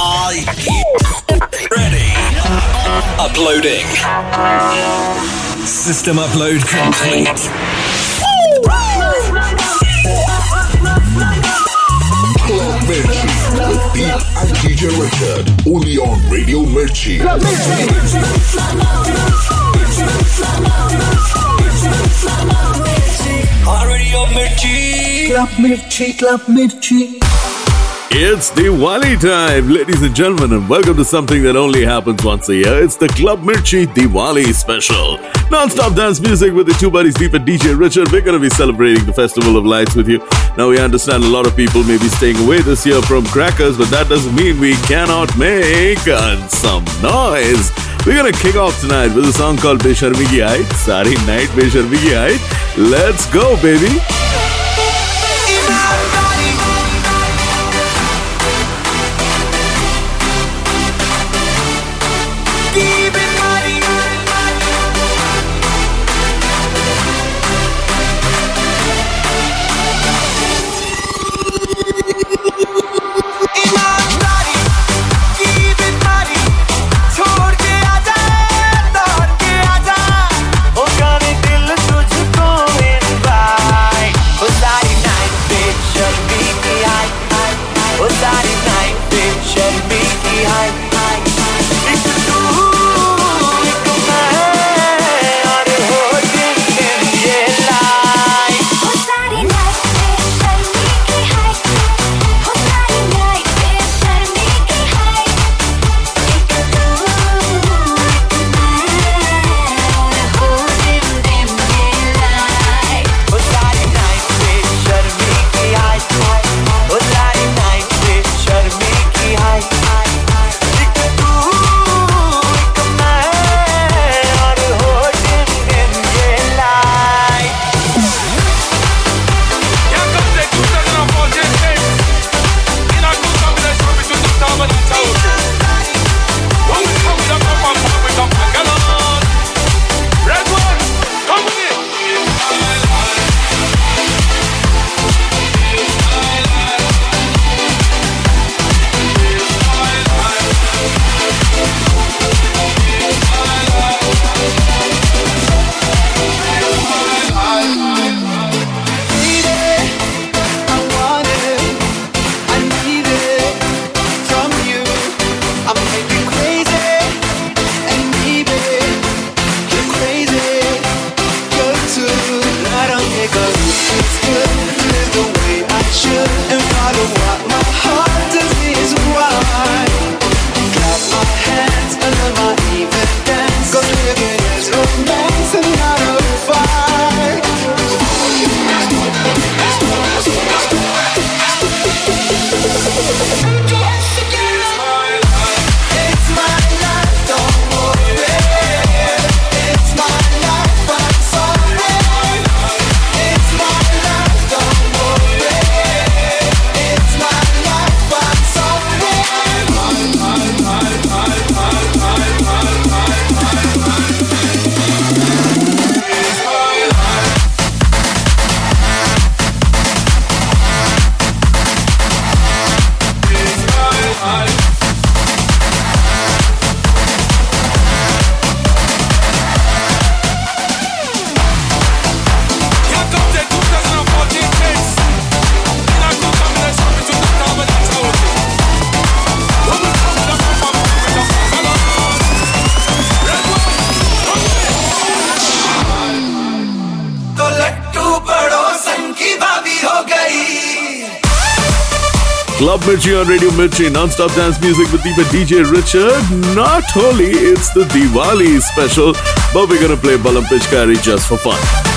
Are you ready? Uploading. System upload complete. Club Mirchi with Beat and DJ Richard. Only on Radio Mirchi. Club Mirchi, Club Mirchi. It's Diwali time, ladies and gentlemen, and welcome to something that only happens once a year. It's the Club Mirchi Diwali special. Non-stop dance music with the two buddies, Deep DJ Richard. We're going to be celebrating the Festival of Lights with you. Now, we understand a lot of people may be staying away this year from crackers, but that doesn't mean we cannot make uh, some noise. We're going to kick off tonight with a song called Besharmi Ki Height. Sari Night Besharmi Ki Height. Let's go, baby. Mirchi on Radio Mirchi, non-stop dance music with Deep and DJ Richard. Not holy, it's the Diwali special, but we're gonna play Balam Pichkari just for fun.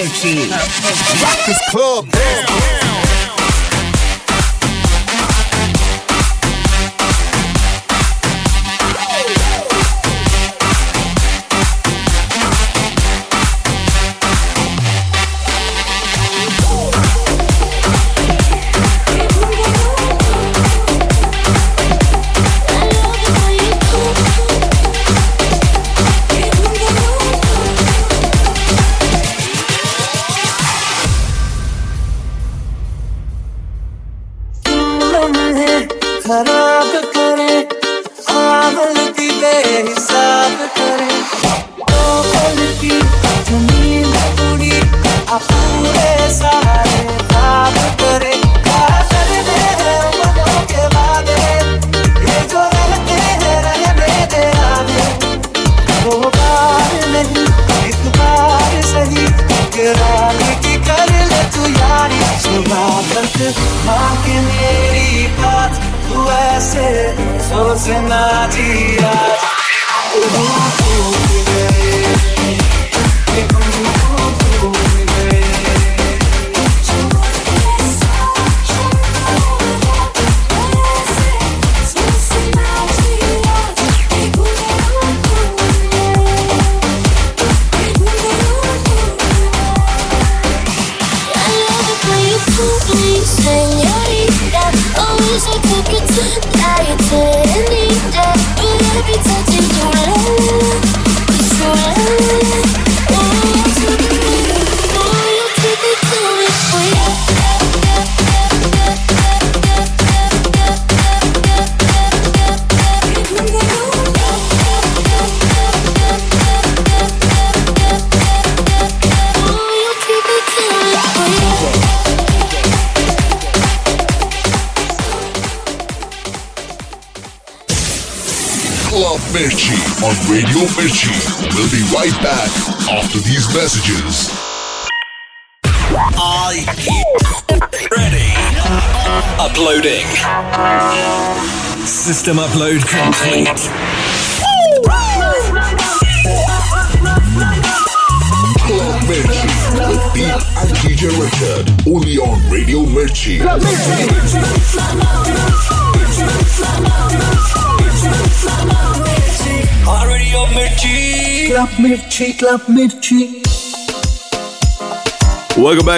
Energy.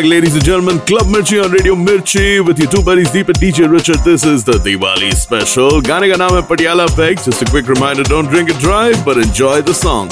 back, ladies and gentlemen. Club Mirchi on Radio Mirchi with your two buddies Deep and DJ Richard. This is the Diwali special. Gana ka naam hai Patiala Peg. Just a quick reminder: don't drink and drive, but enjoy the song.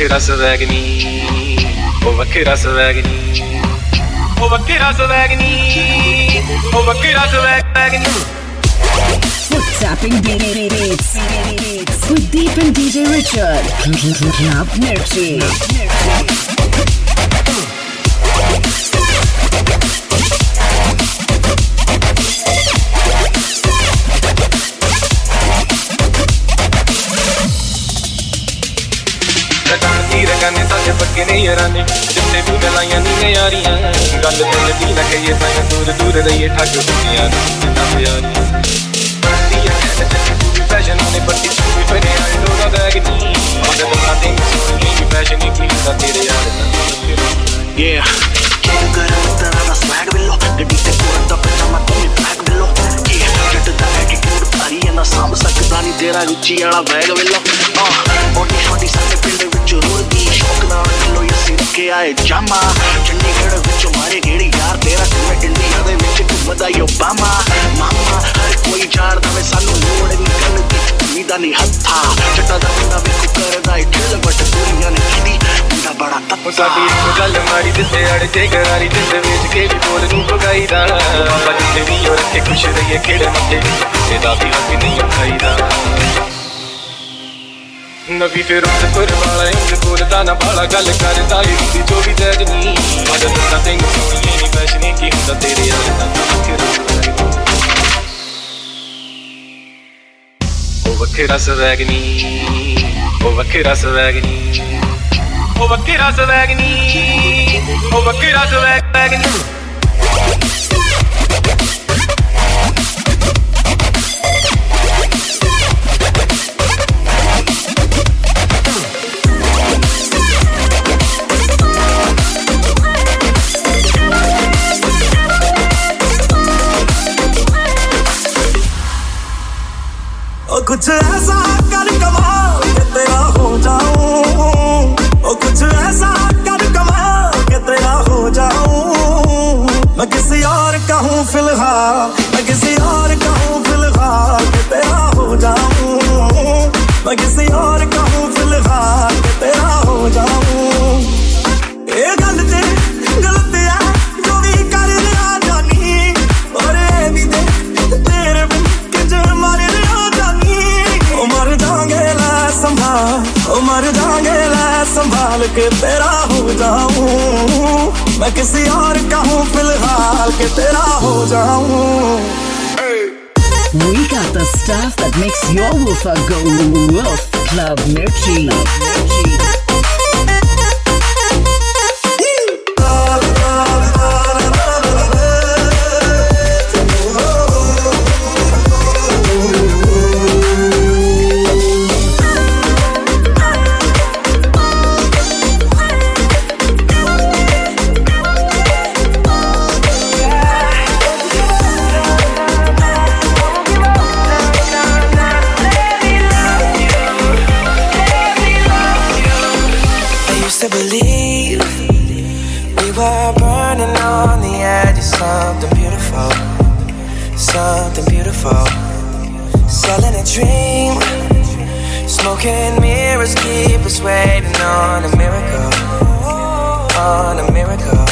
Ovakirasa Vagani, Ovakirasa Vagani, Ovakirasa Vagani, Ovakirasa Vagani. What's up in beats. With Deep and DJ Richard? Club Nurture. ਰਗਾਨੇ ਸਾਡੇ ਪੱਕੇ ਨੇ ਯਾਰਾਨੇ ਜਿੱਤੇ ਤੂੰ ਗਲਾਈਆਂ ਨੀ ਯਾਰੀਆਂ ਗੱਲ ਦਿਲ ਦੀ ਨਾ ਕਹੀਏ ਤਾਂ ਦੂਰ ਦੂਰ ਰਹੀਏ ਠੱਗ ਦੁਨੀਆਂ ਨਾ ਪਿਆਰੀਆਂ ਬੰਦੀ ਆ ਕਹਿੰਦੇ ਚੱਕੀ ਤੂੰ ਵੀ ਫੈਸ਼ਨ ਨੇ ਪੱਟੀ ਤੂੰ ਵੀ ਫਰੇ ਆਈ ਲੋਗਾ ਬੈਗ ਨੀ ਉਹਦੇ ਬੰਦਾ ਤੇ ਸੋਹਣੀ ਵੀ ਫੈਸ਼ਨ ਨਹੀਂ ਕੀਤਾ ਤੇਰੇ ਯਾਰ Yeah. ਕਿਉਂ ਗਰਮ ਤਰ੍ਹਾਂ ਦਾ swag ਬਿੱਲੋ ਗੱਡੀ ਤੇ ਕੋਰਦਾ ਪਜਾਮਾ attitude ਭਾਰੀ ਸਾਂਭ ਸਕਦਾ ਨਹੀਂ ਤੇਰਾ ਉੱਚੀ ਵਾਲਾ ਬੈਗ ਬਿੱਲੋ ਆਹ ਓਟੀ ਛੋਟੀ ਸਾਡੇ ਪਿੰਡ ਵਿੱਚ ਰੁਲਦੀ ਸ਼ੌਕ ਨਾਲ ਬਿੱਲੋ ਯਸੀ ਰੱਖੇ ਆਏ ਜਾਮਾ। ਚੰਡੀਗੜ੍ਹ ਵਿੱਚ ਮਾਰੇ ਗੇੜੀ, ਯਾਰ ਤੇਰਾ ਕਿਵੇਂ ਇੰਡੀਆ ਦੇ ਵਿੱਚ ਘੁੰਮਦਾ ਈ ਓਬਾਮਾ ਮਾਮਾ ਹਰ ਕੋਈ ਜਾਣਦਾ ਵੇ ਸਾਨੂੰ ਲੋੜ ਨਹੀਂ ਗੱਲ ਦੀ ਉਮੀਦਾਂ ਨਹੀਂ ਹੱਥਾ ਜੱਟਾ ਦਾ ਮੁੰਡਾ ਵੇਖੋ ਕਰਦਾ ਈ ਢਿੱਲ ਬਟ ਦੁਨੀਆ ਨੇ ਕਿਦੀ ਮੁੰਡਾ ਬੜਾ ਉਹ ਤੱਤਾ ਸਾਡੀ ਇੱਕ ਗੱਲ ਮਾਰੀ ਦਿੱਤੇ ਅੜ ਤੇ ਗਰਾਰੀ ਦਿੱਤੇ ਵੇਚ ਕੇ ਵੀ ਬੋਲ ਨੂੰ ਭਗਾਈਦਾ ਬਾਬਾ ਜਿੱਥੇ ਵੀ ਉਹ ਰੱਖੇ ਖੁਸ਼ ਰਹੀਏ ਖੇੜੇ ਮੱਥੇ ਕਿਸੇ ਦਾ ਵੀ ਹੱਕ ਨਹੀਂ ਖਾਈਦਾ ਨਵੀਂ ਫਿਰ ਉਸ ਪਰ ਵਾਲਾ ਇੰਜ ਬੋਲਦਾ ਨਾ ਬਾਲਾ ਗੱਲ ਕਰਦਾ ਈ ਦੀ ਜੋ ਵੀ ਜੈਜ ਨਹੀਂ ਅੱਜ ਤਾਂ ਤੈਨੂੰ ਸੋਹਣੀ ਨਹੀਂ ਫੈਸ਼ਨ ਕੀ ਹੁੰਦਾ ਤੇਰੇ ਯਾਰ ਦਾ ਉਹ ਵੱਖਰਾ ਸਵੈਗ ਨੀ ਉਹ ਵੱਖਰਾ ਸਵੈਗ ਨੀ ਉਹ ਵੱਖਰਾ ਸਵੈਗ ਨੀ ਉਹ ਵੱਖਰਾ ਸਵੈਗ कुछ ऐसा कर कमाल के तेरा हो जाऊँ। ओ, कुछ ऐसा कर कमाल के तेरा हो जाऊँ। मैं किसी और का हूँ फ़िलहाल, मैं किसी और का फ़िलहाल के तेरा हो जाऊँ। मैं किसी और का संभाल के तेरा हो जाऊँ मैं किसी और का हूँ फ़िलहाल के तेरा हो जाऊँ We got the stuff that makes your woofer go woof. Club Mirchi. I on a miracle, on a miracle.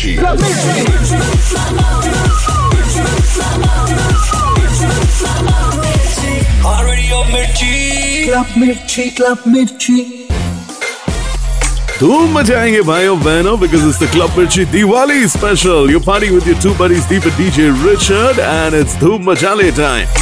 Cheers. धूम मचाएंगे भाई और बहनों because it's the club Mirchi Diwali special you party with your two buddies Deep DJ Richard and it's Dhoom Machale time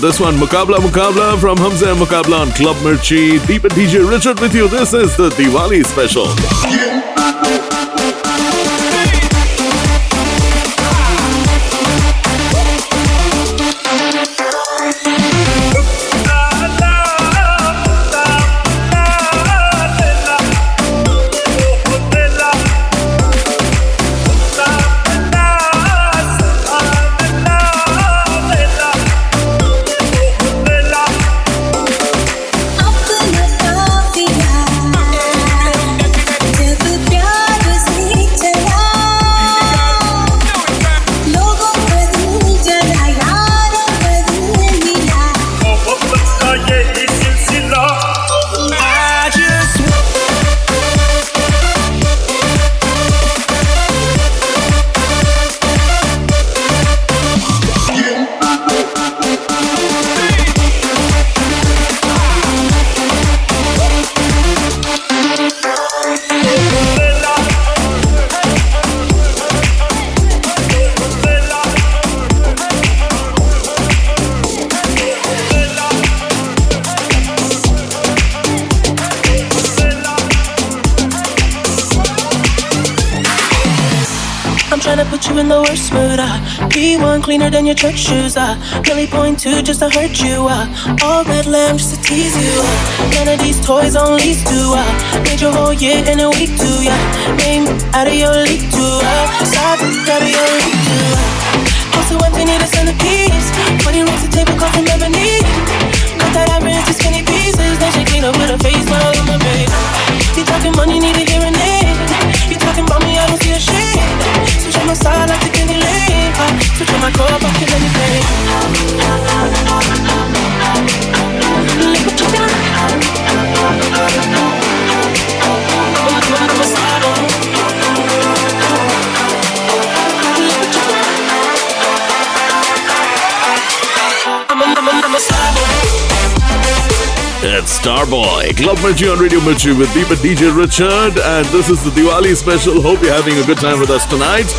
this one, Mukabla Mukabla from Hamza Mukabla on Club Mirchi. Deep and DJ Richard with you. This is the Diwali special. Yeah. Your church shoes. Uh. Really point two just to hurt you. All red lamb just to tease you. Uh. None of these toys on lease to. Uh. Made your whole year in a week too. Yeah. Name out of your league too. Uh. Stop out of your league too. House so empty, need a centerpiece. 20 racks of table cost from ebony. Cut that ivory into skinny pieces. Then she clean up with her face all on my bed. You talking money, need to hear a hearing aid. You talking about me, I don't see a shade. Switch on my side like the. Uh, switch on my core, Starboy, Club Mirchi on Radio Mirchi with Deep and DJ Richard. And this is the Diwali special. Hope you're having a good time with us tonight.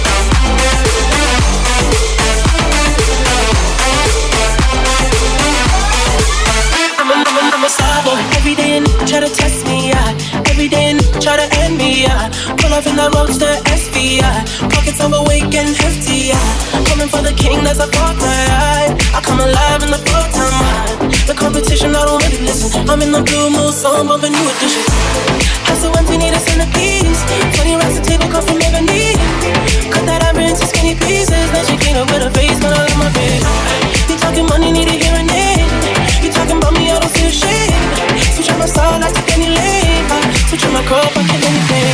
Every day try to test me. Every day try to end me. Pull in that roadster SV, yeah. Pockets and hefty, yeah. Coming for the king, that's a fortnight. I come alive in the man. The competition, I don't really listen. I'm in the blue mood, so I'm bumping new edition. House so empty, need a centerpiece. 20 racks of table come from ebony. Cut that ivory into skinny pieces. Then she clean up with her face, but I love my bed. You talking money, need a hearing aid. You talking about me, I don't see a shade. Switch on my side, like take any lane. Switch on my crop, I kill anything.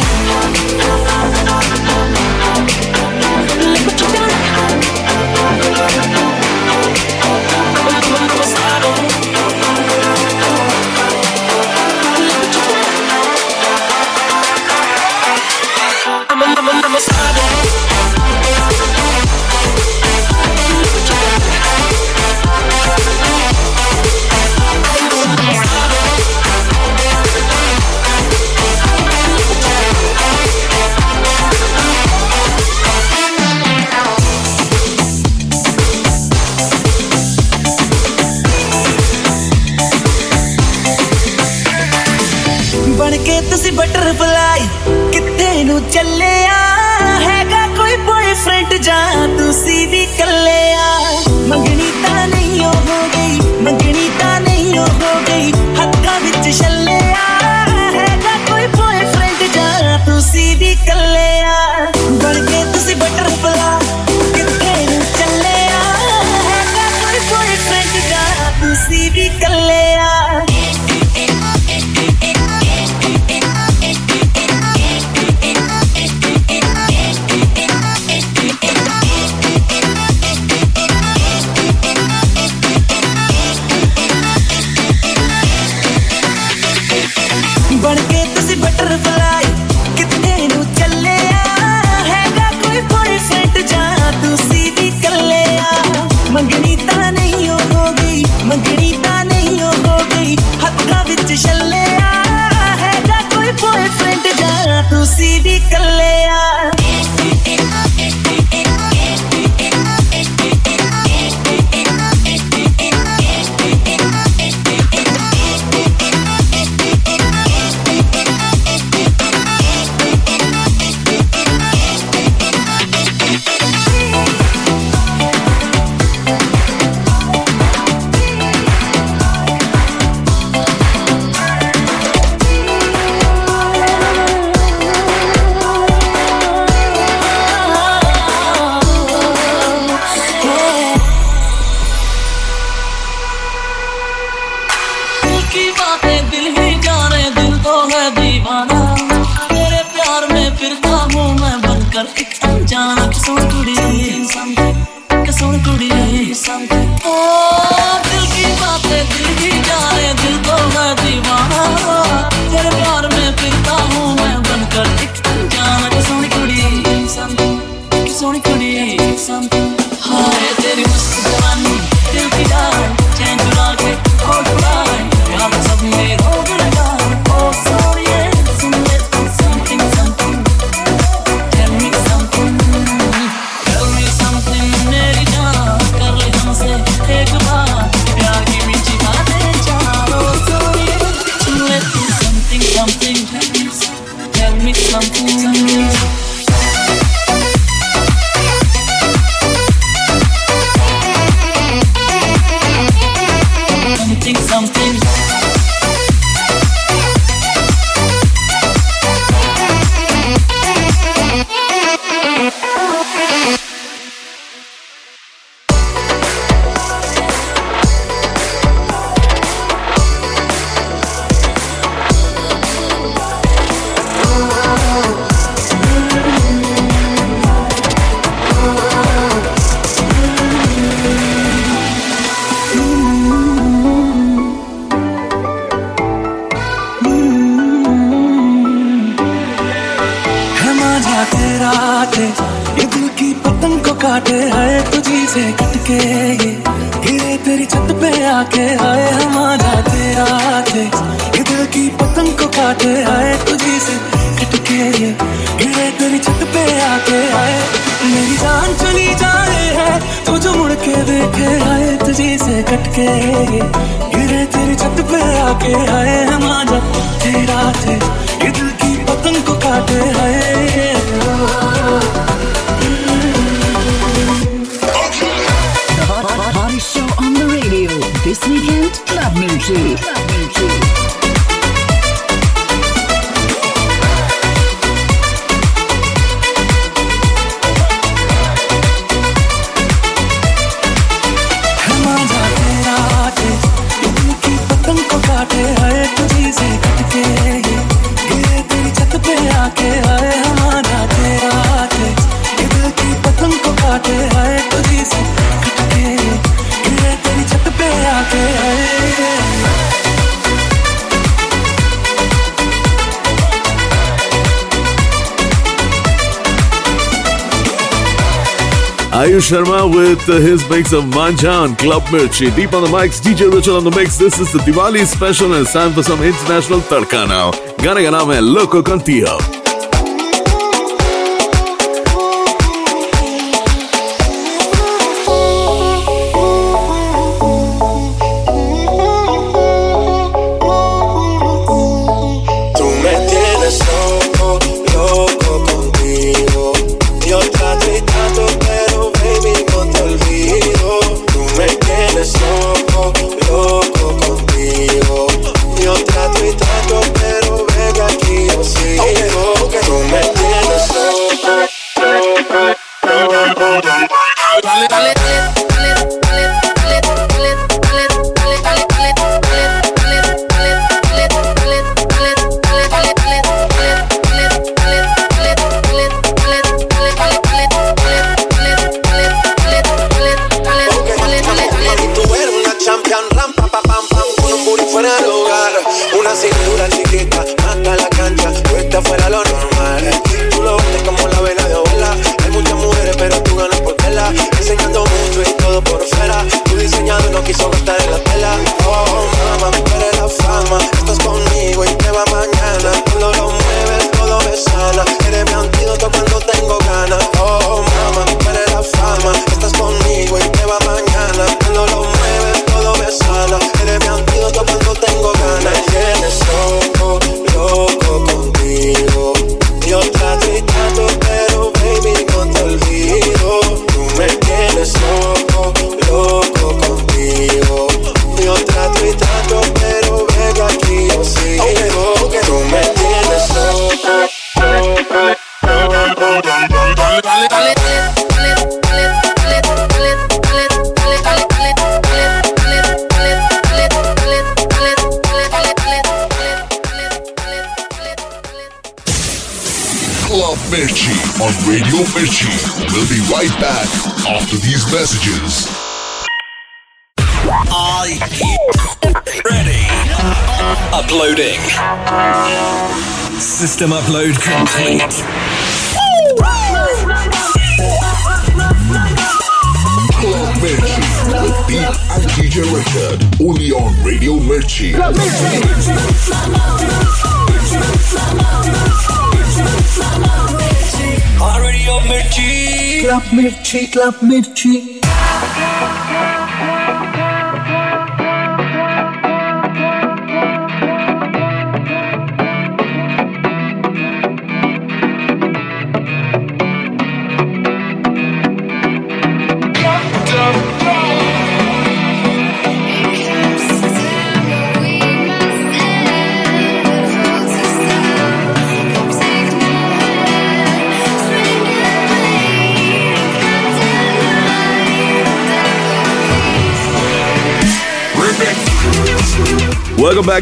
Sharma with his mix of Manjan, Club Mirchi, Deep on the mics, DJ Richard on the mix. This is the Diwali special and it's time for some international tadka now. Gana ka Loco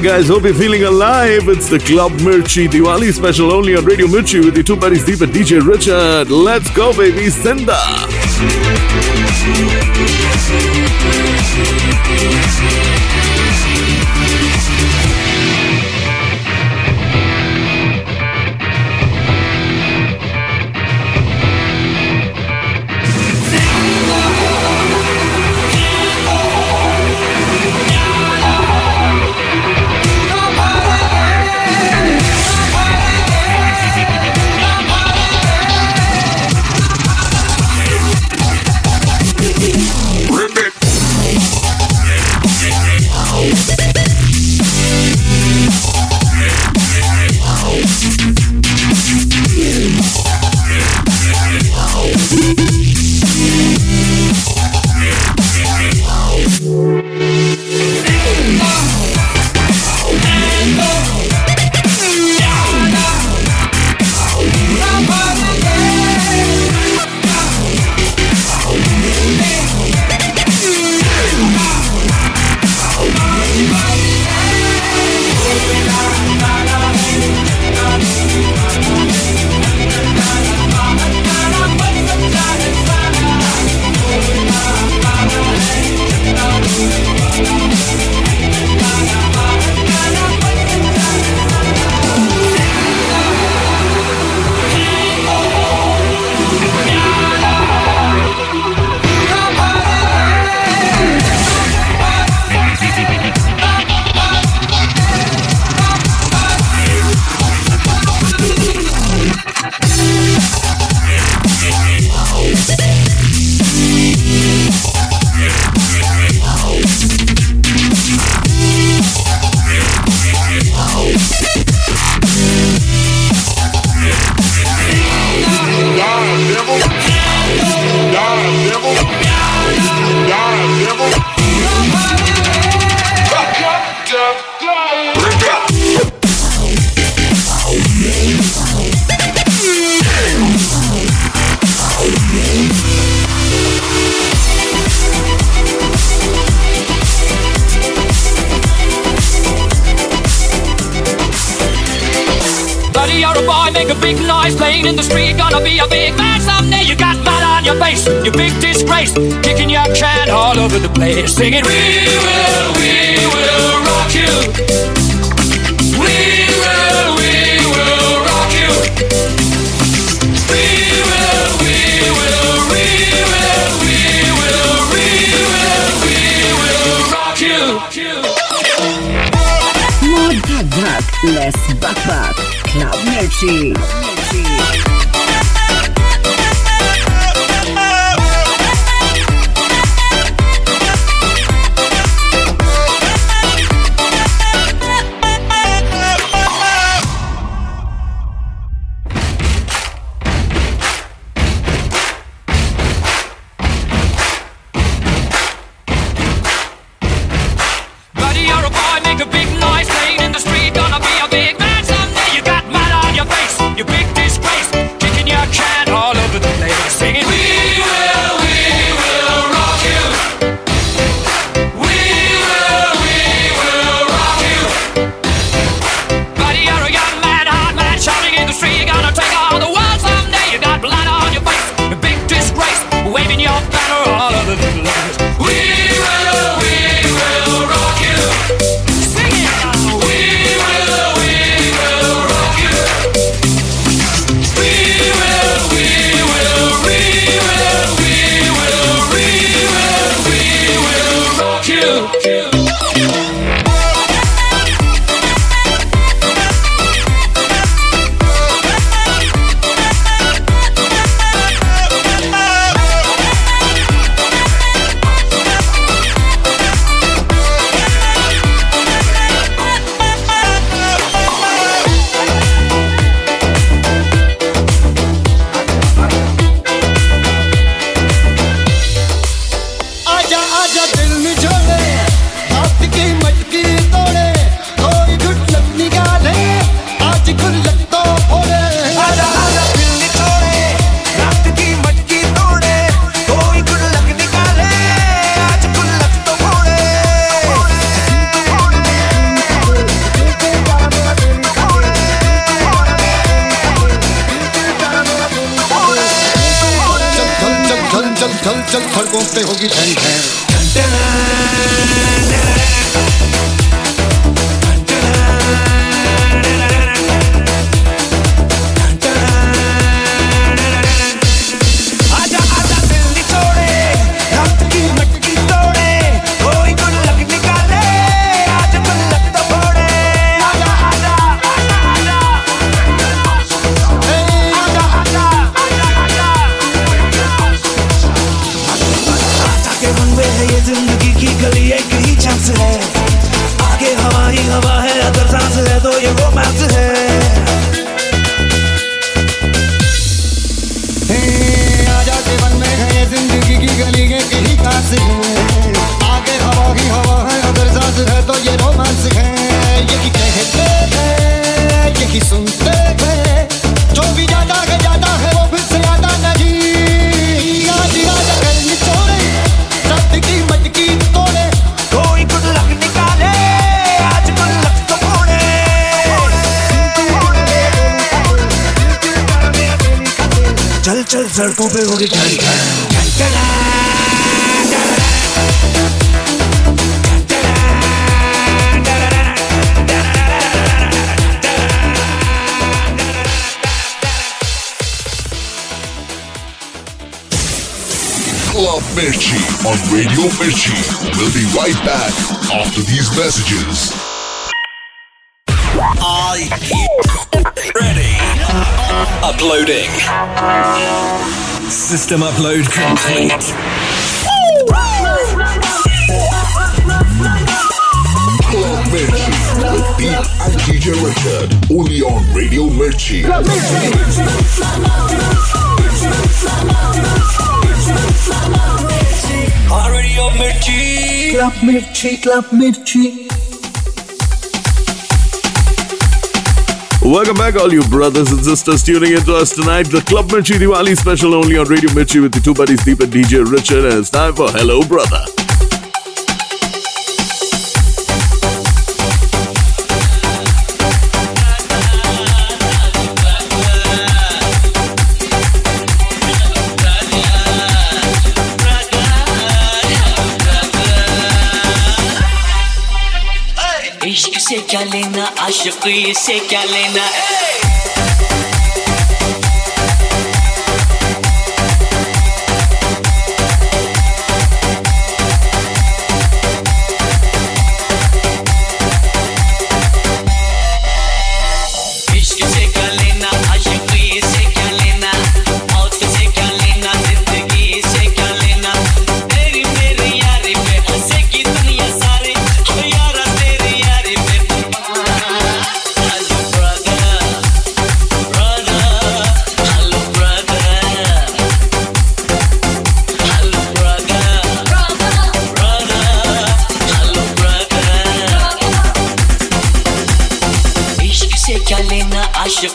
guys. Hope you're feeling alive. It's the Club Mirchi Diwali special only on Radio Mirchi with the two buddies Deep DJ Richard. Let's go, baby. Senda. Club Mirchi on Radio Mirchi. We'll be right back after these messages. I uploading. System upload complete. Club Mirchi with Deep and DJ Richard, only on Radio Mirchi. Club Mirchi, Club Mirchi. Welcome back, all you brothers and sisters tuning into us tonight. The Club Mirchi Diwali special only on Radio Mirchi with the two buddies Deep and DJ Richard. And it's time for Hello Brother. लेना आशिकी से क्या लेना!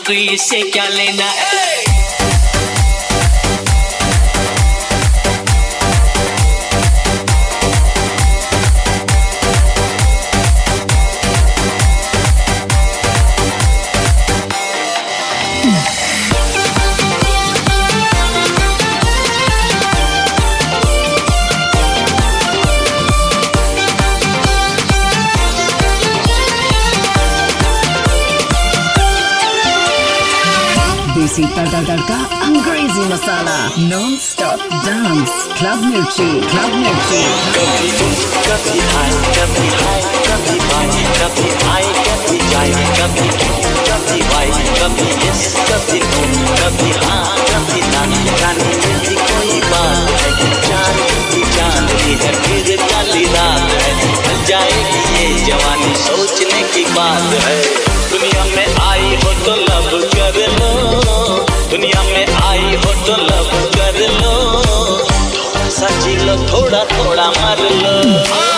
तो इससे क्या लेना? है non stop dance club Mirchi club Mirchi कभी कभी कभी कभी आई कभी जाए कभी कभी कभी कभी कभी कभी कोई बात है जाएगी ये जवानी सोचने की बात है दुनिया में आई हो तो लब कर लो। दुनिया में आई हो तो लव कर लो। थोड़ा लो थोड़ा थोड़ा मर लो।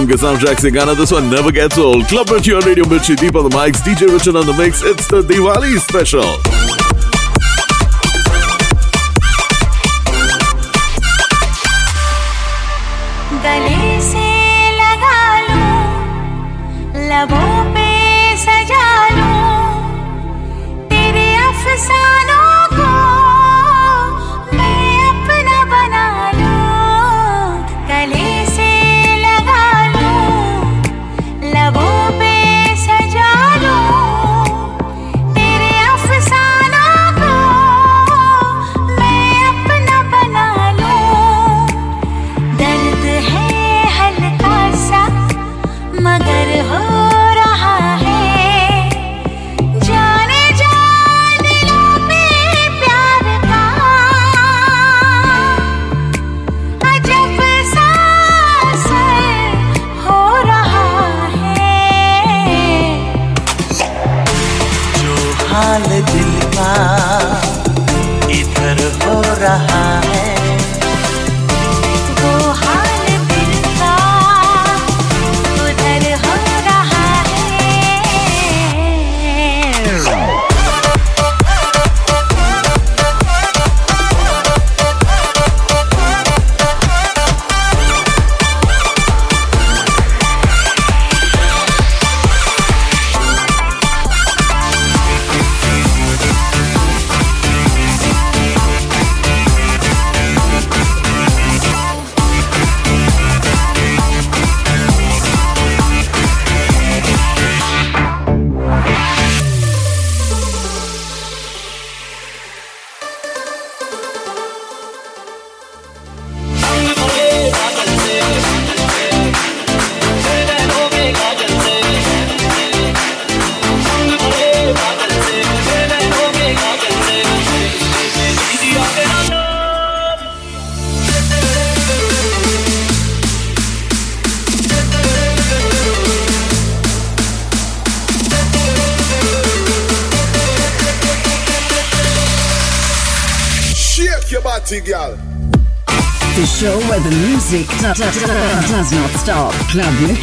Sangha soundtrack sing this one never gets old. Club Mirchi Radio Mirchi, Deep on the mics, DJ Richard on the mix. It's the Diwali special.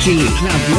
Club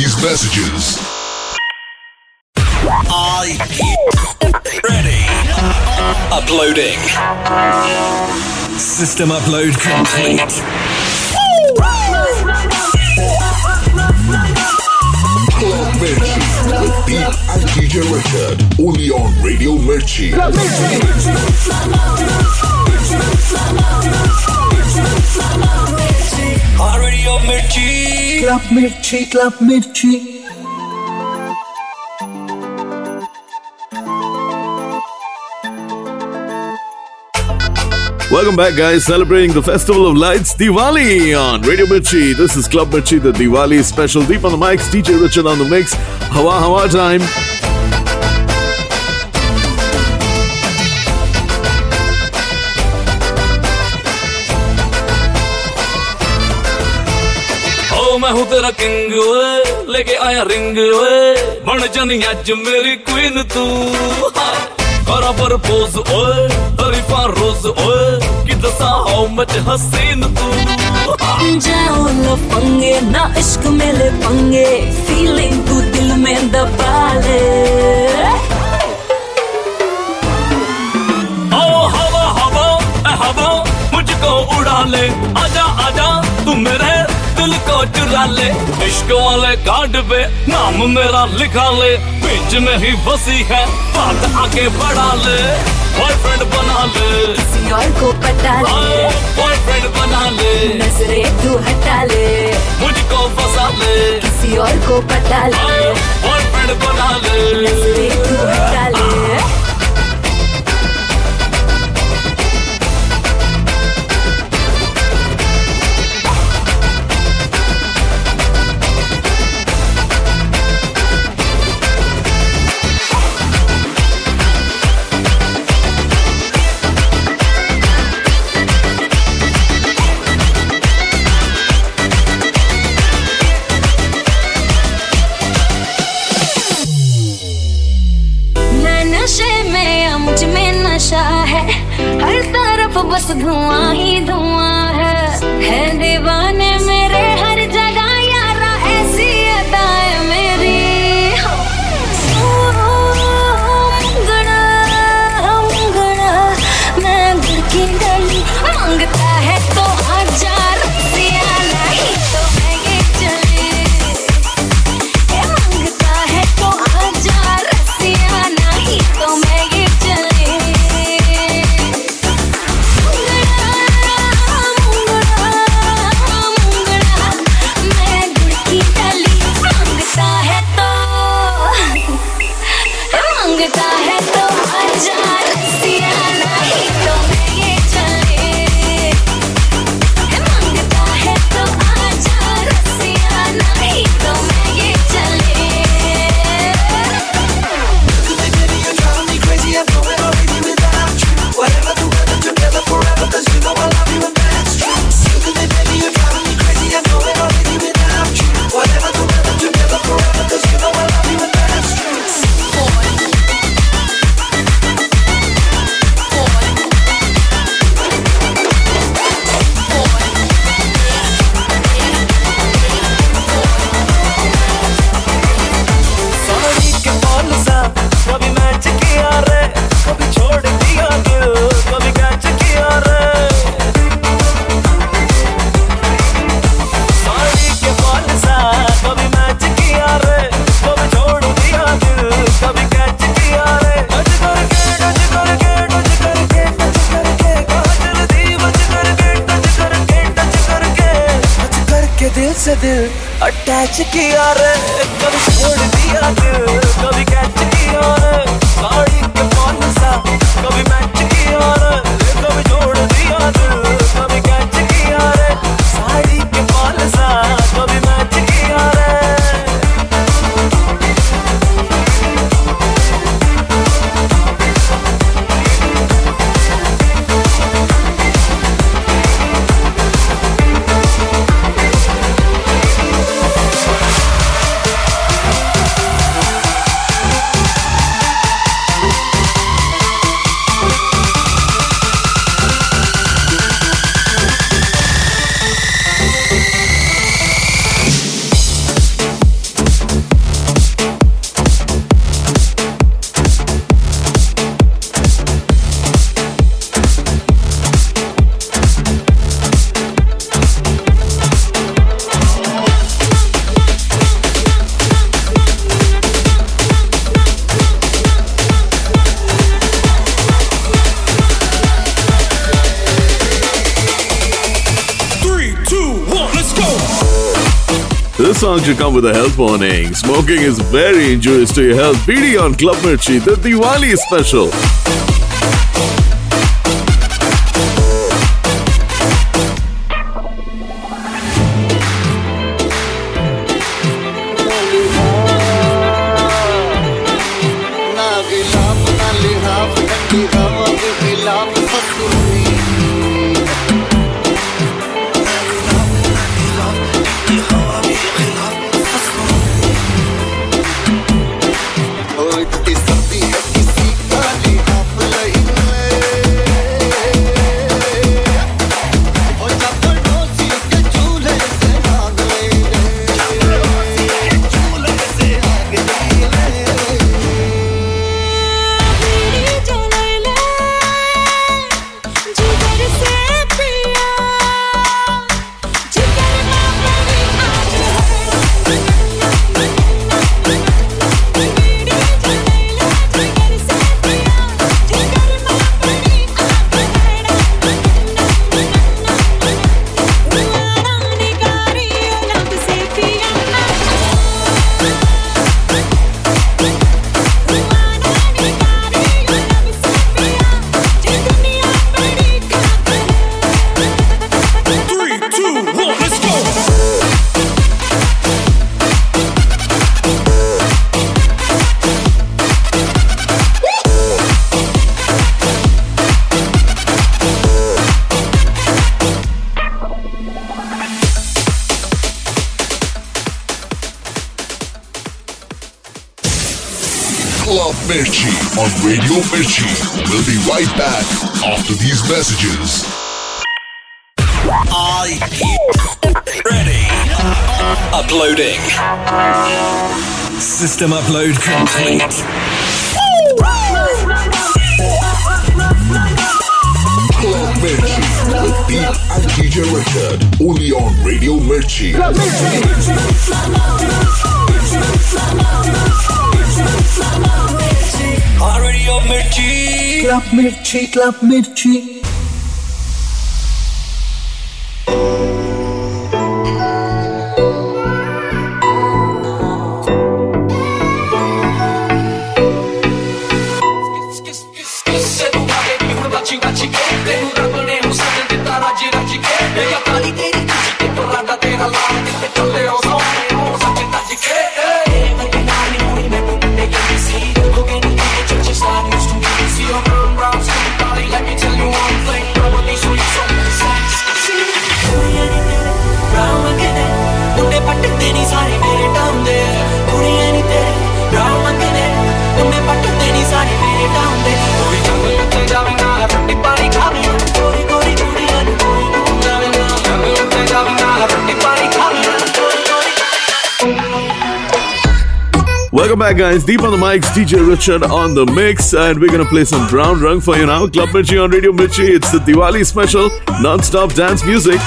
these messages. Welcome back, guys, celebrating the Festival of Lights Diwali on Radio Mirchi. This is Club Mirchi, the Diwali special. Deep on the mics, DJ Richard on the mix. Hawa Hawa time. ਮੈਂ ਹੂੰ ਤੇਰਾ king ਓਏ ਲੈ ਕੇ ਆਇਆ ring ਓਏ ਬਣ ਜਾਨੀ ਅੱਜ ਮੇਰੀ ਕੁਈਨ ਤੂੰ करा पर पोज ओए तरीफा रोज ओए कि दसा हाउ मच हसीन तू। जाओ लफंगे ना इश्क में ले पंगे फीलिंग तू दिल में दबा ले। ओ हवा हवा ए हवा मुझको उड़ा ले। आजा आजा तू मेरे दिल को चुरा ले। इश्क वाले कार्ड पे नाम मेरा लिखा ले। बीच में ही बसी है बात आगे बढ़ा ले। बॉयफ्रेंड बना ले। किसी और को पता ले। हाँ, बॉयफ्रेंड बना ले। नजरे तू हटा ले। मुझको फंसा ले। किसी और को पता ले। हाँ, बॉयफ्रेंड बना ले। नजरे तू हटा ले। धुआं ही धुआं You should come with a health warning. Smoking is very injurious to your health. PD on Club Mirchi, the Diwali special. Mirchi on Radio Mirchi. We'll be right back after these messages. Are ready? Uploading. System upload complete. Club Mirchi with Deep and DJ Richard only on Radio Mirchi. Club Mirchi, Club Mirchi. Welcome back, guys. Deep on the mics, DJ Richard on the mix, and we're gonna play some brown rung for you now. Club Mirchi on Radio Mirchi. It's the Diwali special, non-stop dance music.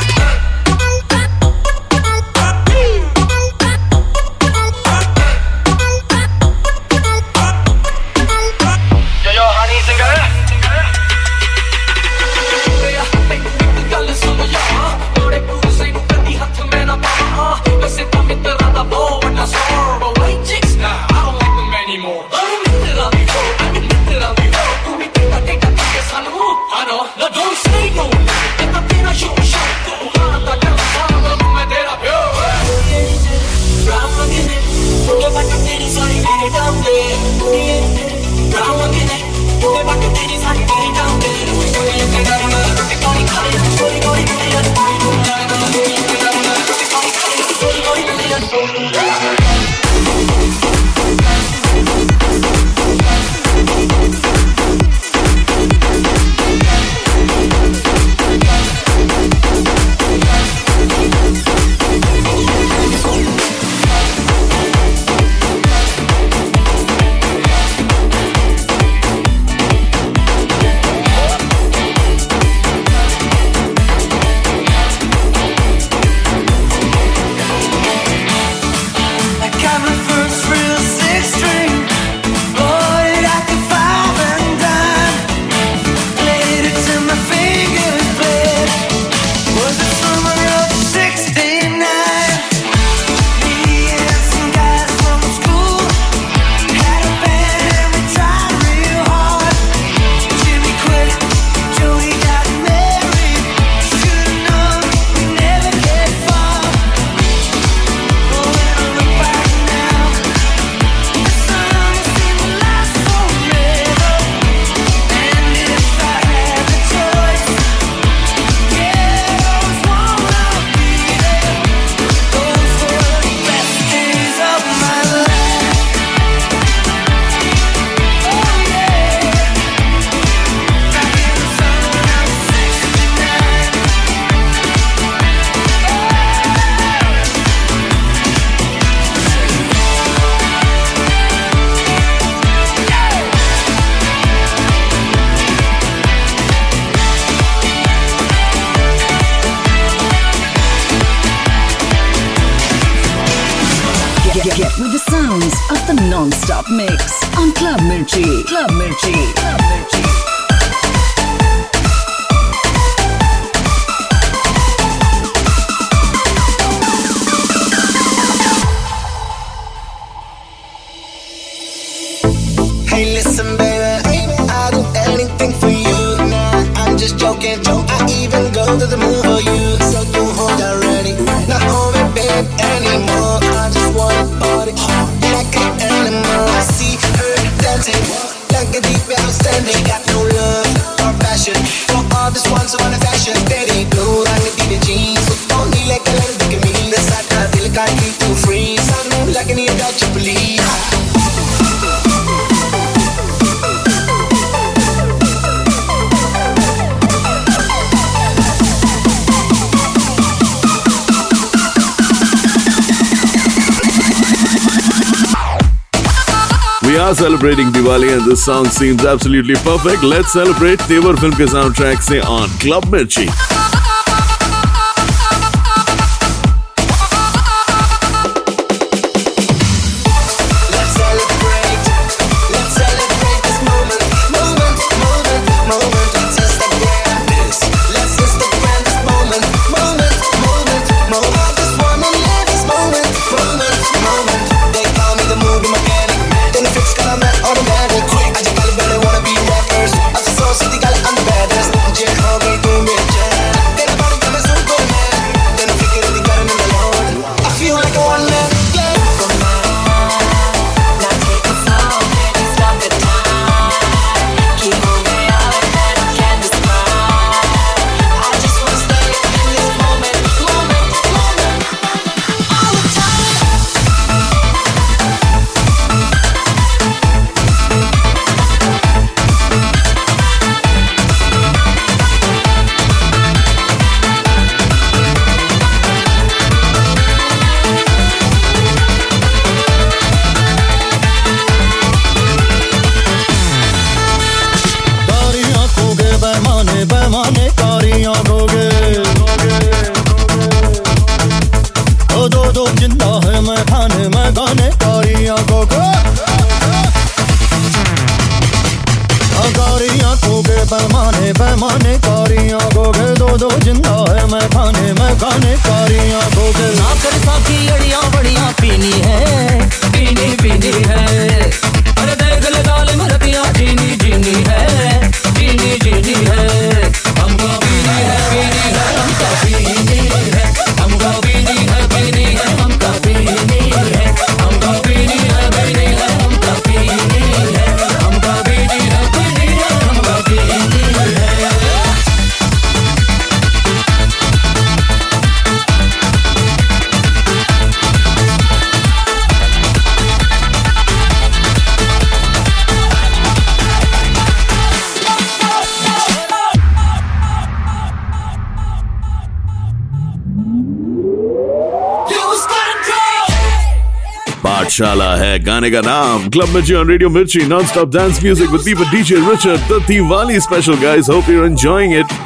song seems absolutely perfect. Let's celebrate Tevar film ke soundtrack se on Club Mirchi. गाने का नाम। Club Mirchi on radio Mirchi non stop dance music with Deepak DJ Richard the Diwali special guys hope you enjoying it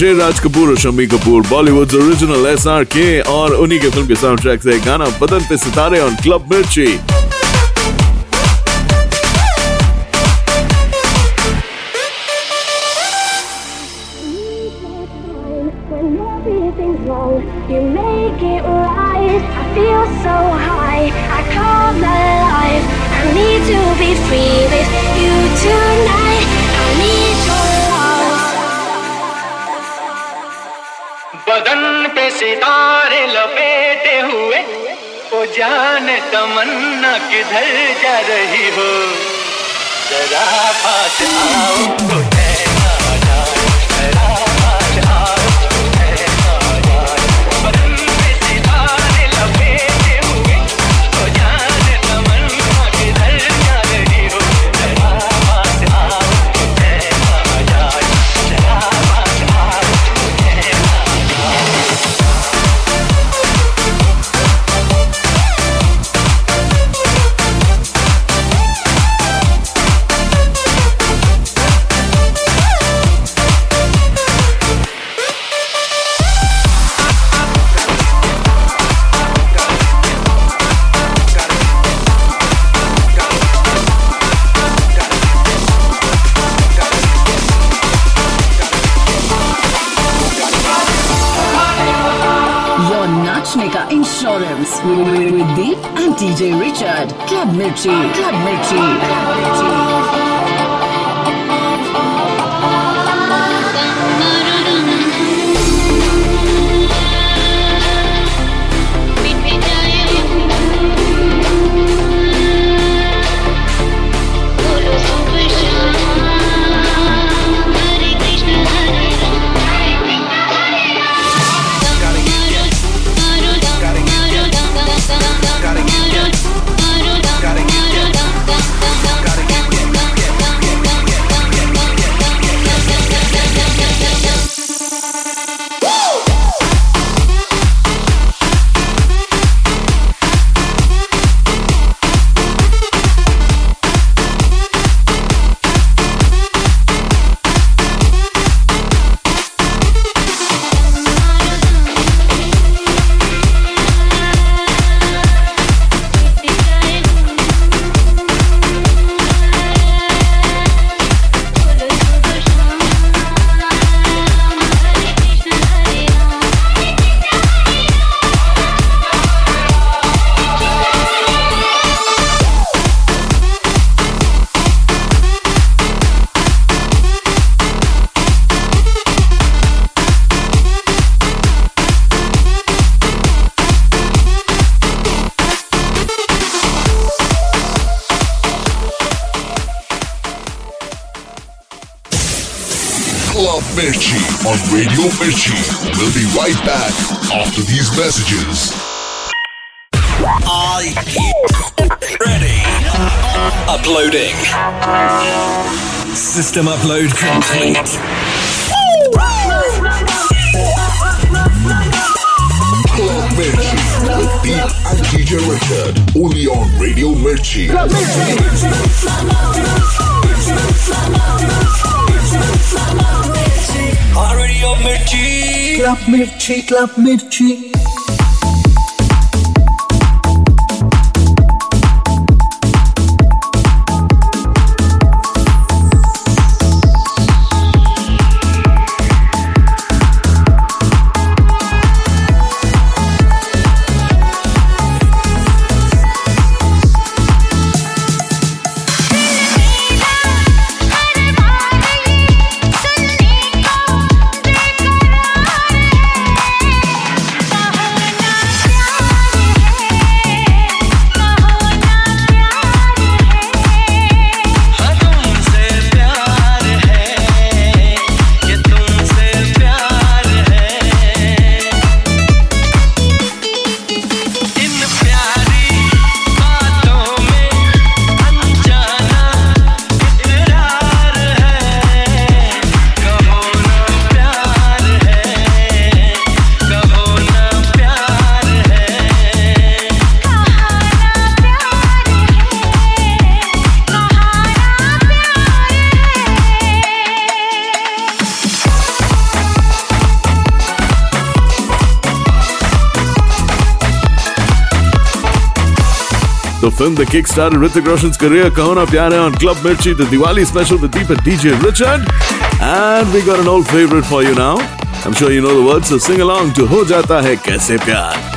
Jamshed Raj Kapoor और Shammi Kapoor Bollywood original S R K और उन्हीं के film के sound track से गाना बदन पे सितारे और क्लब मिर्ची Radio Mirchi. We'll be right back after these messages. Are you ready? Uploading. System upload complete. Club Mirchi with Deep and DJ Richard. Only on Radio Mirchi. Radio Mirchi. Club Mirchi, Club Mirchi. Film the kick star Hrithik Roshan career कहो प्यार है on club Mirchi the Diwali special with Deep DJ Richard and we got an old favourite for you now I am sure you know the words so sing along to हो जाता है कैसे प्यार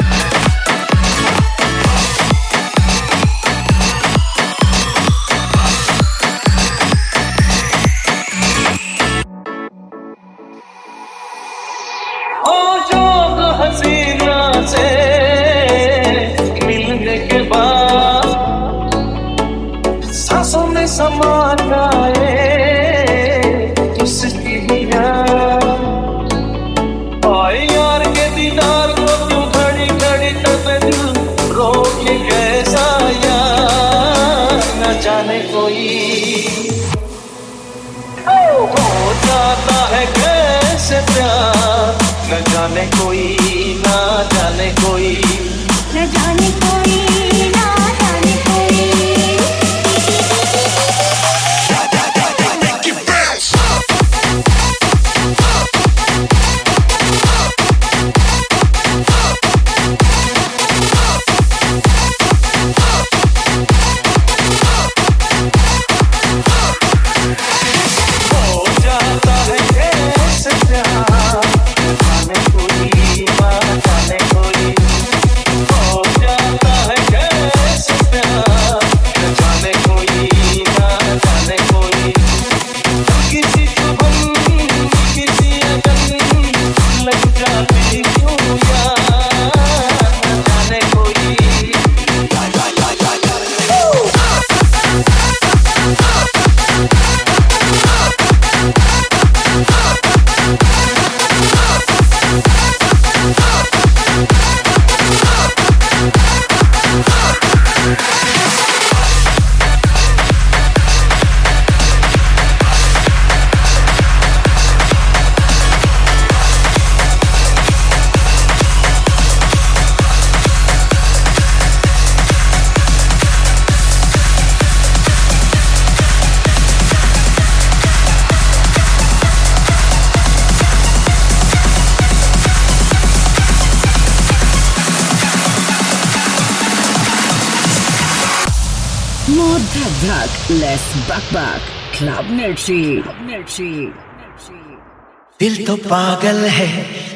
दिल तो पागल है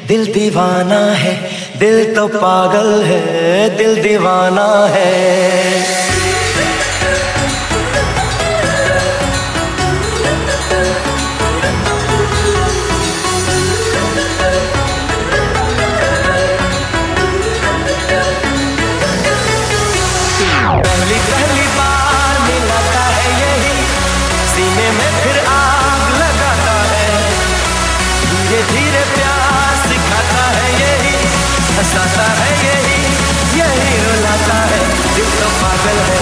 दिल दीवाना है दिल तो पागल है दिल दीवाना है। हंसाता है यही यही रुलाता है। दिल तो पागल है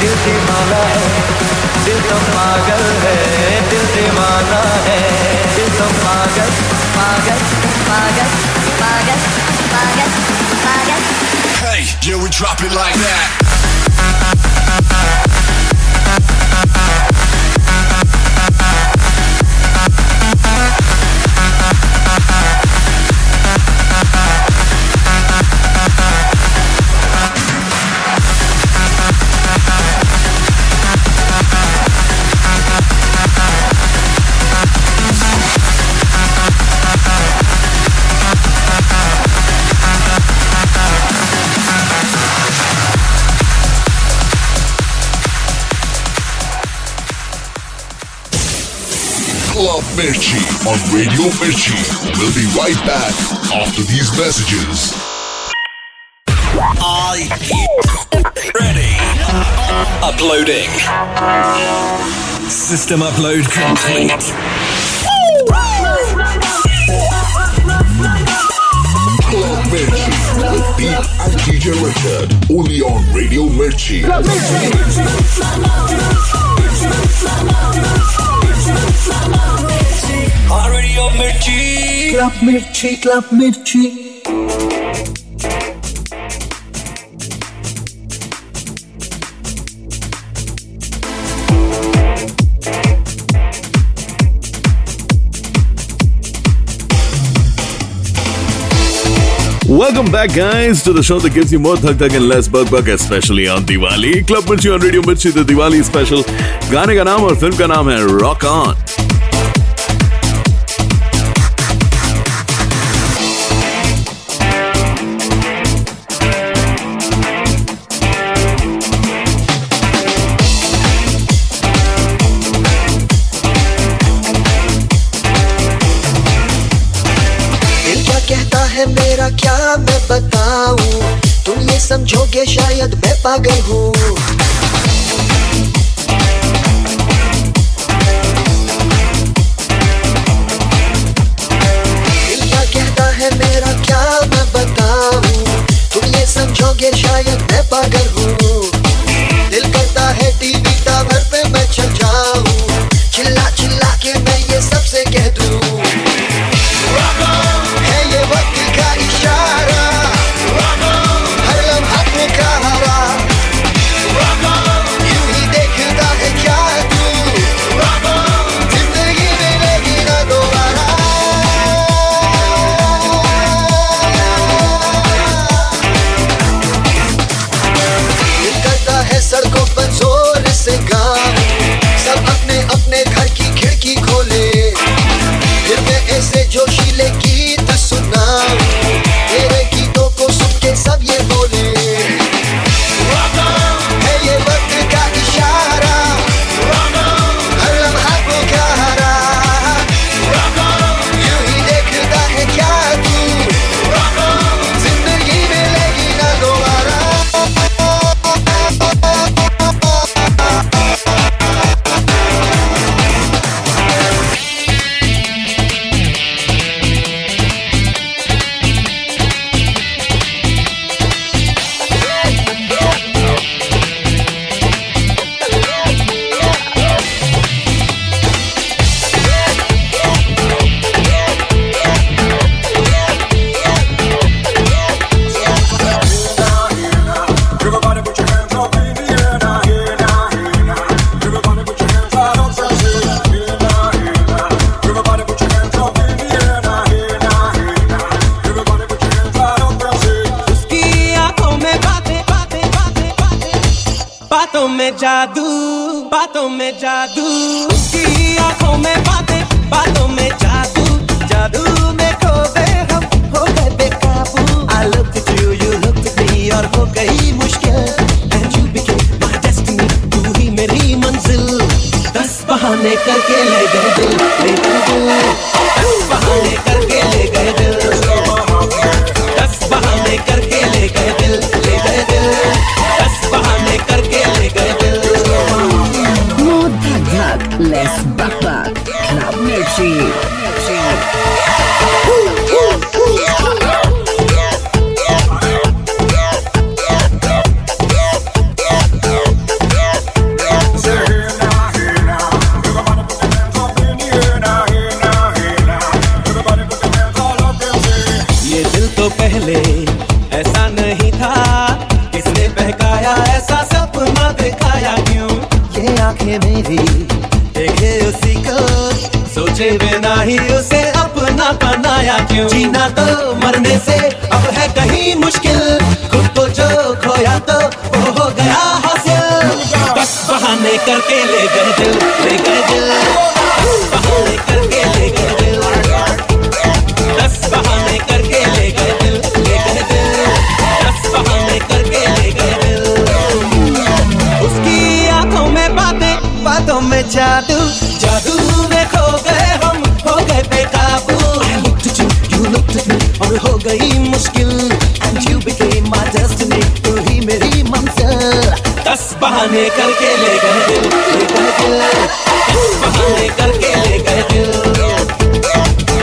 दिल दीवाना है दिल तो पागल है दिल दीवाना है। दिल तो पागल पागल पागल पागल पागल पागल। Hey, yeah, we drop it like that. Mirchi on Radio Mirchi. We'll be right back after these messages. Are you ready? Uploading. System upload complete. Club Mirchi with Deep and DJ Richard. Only on Radio Mirchi. Radio Mirchi. Club Mirchi, Club Mirchi. Welcome back, guys, to the show that gives you more thug thug and less bug bug, especially on Diwali. Club Mirchi on Radio Mirchi, the Diwali special. गाने का नाम और film का नाम है rock on समझोगे शायद मैं पागल हूँ। यादों में जादू जादू में खो गए हम हो गए बेकाबू। और हो गई मुश्किल। तू तो ही मेरी मंजिल। दस बहाने करके ले गए करके ले गए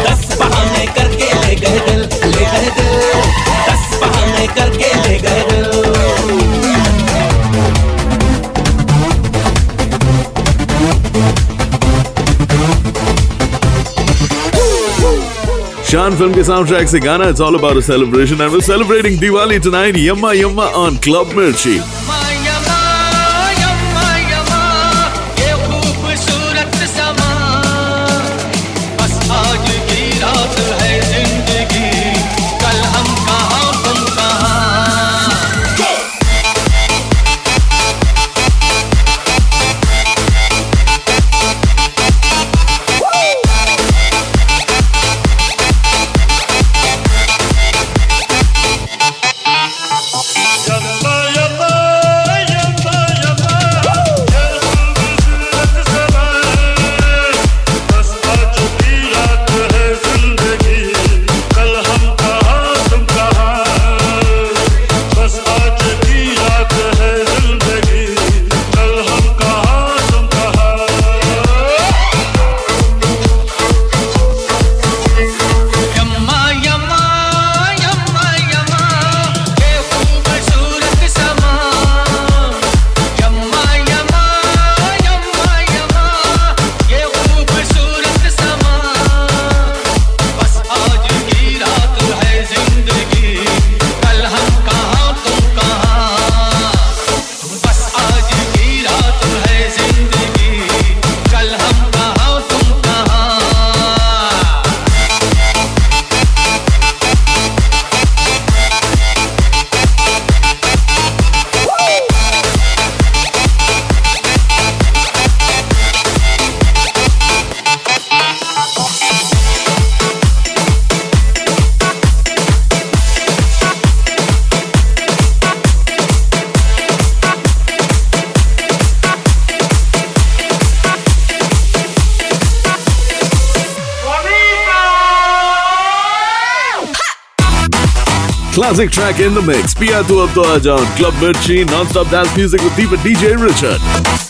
दस करके ले गए दिल ले गए दिल। दस बहाने करके जान फ़िल्म के साउंड ट्रैक से गाना it's all about celebration and we celebrating Diwali tonight Yamma Yamma on club Mirchi classic track in the mix. Pia tu ab to aa jaun. Club Mirchi, non-stop dance music with Deepa DJ Richard.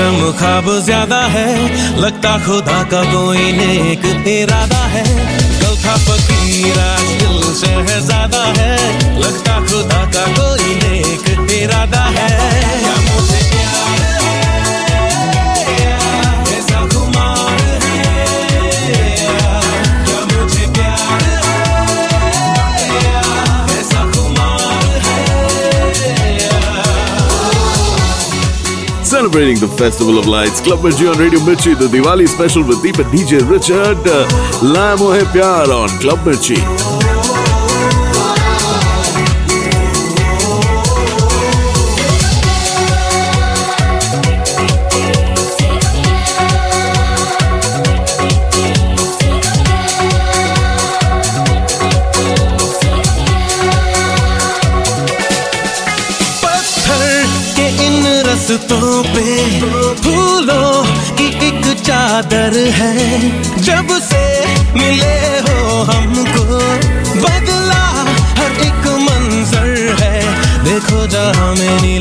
कम खाब ज़्यादा है, लगता खुदा का कोई नेक इरादा है। कल था फकीरा दिल शहजादा है, लगता खुदा का कोई नेक इरादा है। celebrating the Festival of Lights. Club Mirchi on Radio Mirchi, the Diwali special with Deepa DJ Richard. La Lamo Pyar on Club Mirchi. है जब से मिले हो हमको। बदला हर एक मंजर है। देखो जहाँ मेरी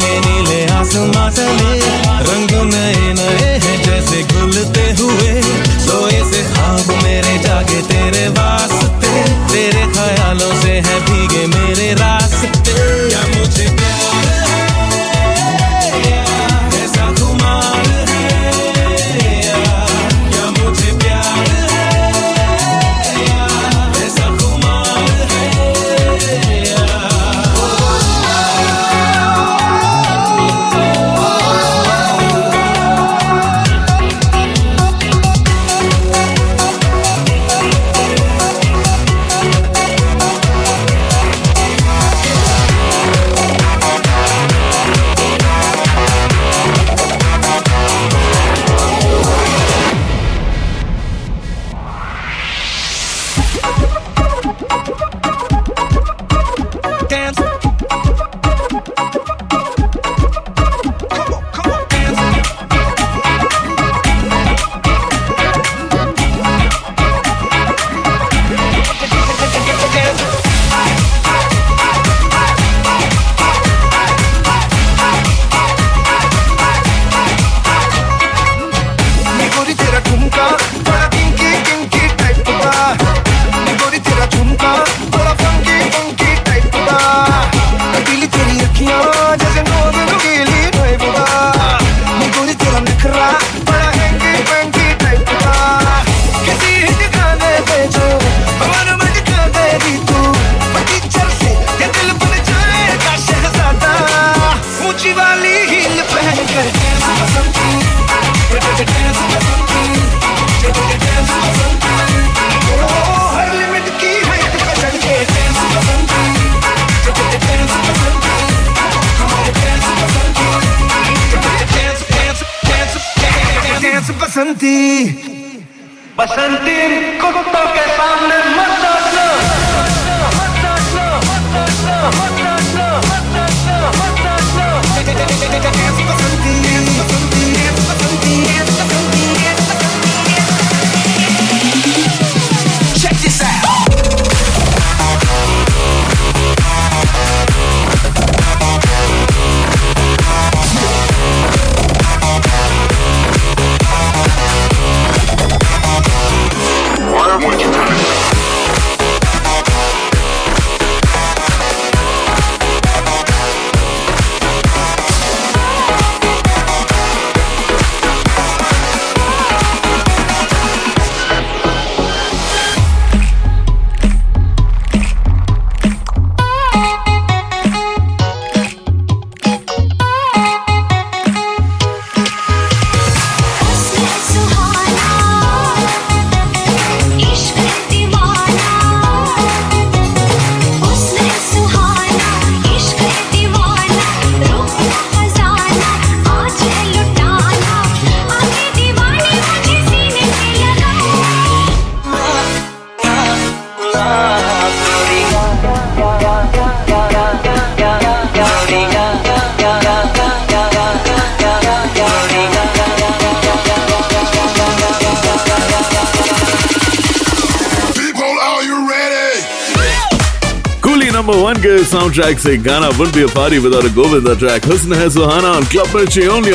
फिल्म के साउंड ट्रैक से गाना would be a party without a Govinda track हुस्न है सुहाना on club Mirchi only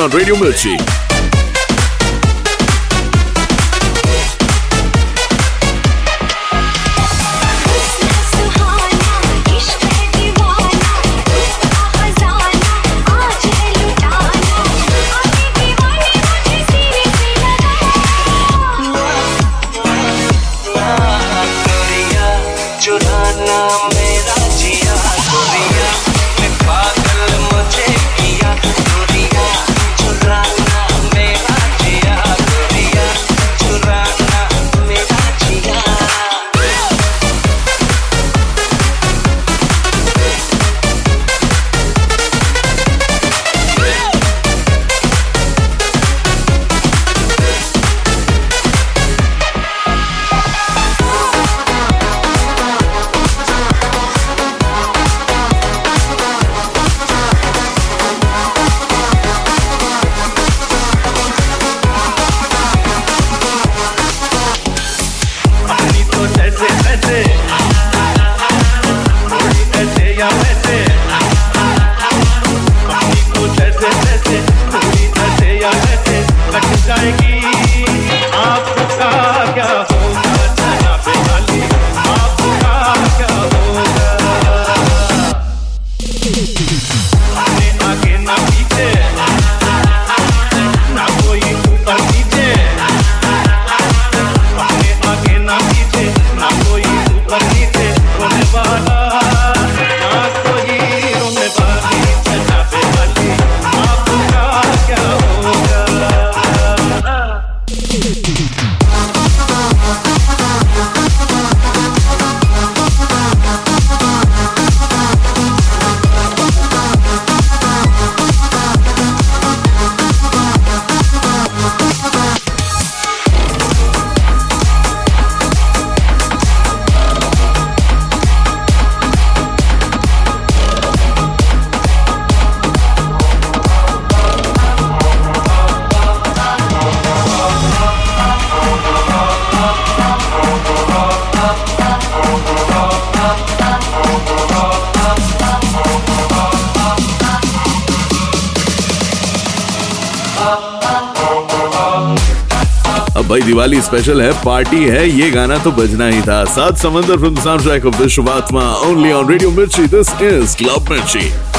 Diwali special है पार्टी है, ये गाना तो बजना ही था। Saat Samundar film of track of Vishwatma only on radio Mirchi this is club Mirchi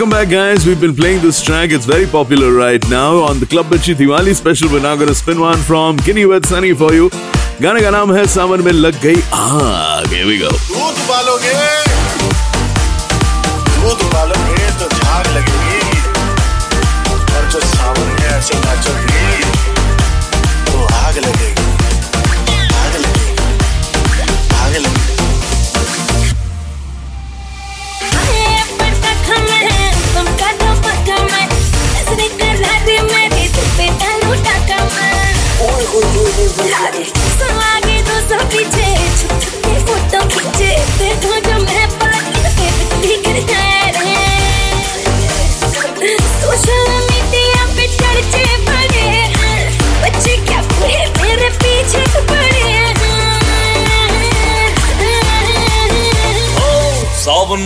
Welcome back, guys. We've been playing this track. It's very popular right now on the Club Mirchi Diwali special. We're now going to spin one from Ginny Weds Sunny for you. गाने का नाम है सावन में लग गई आग here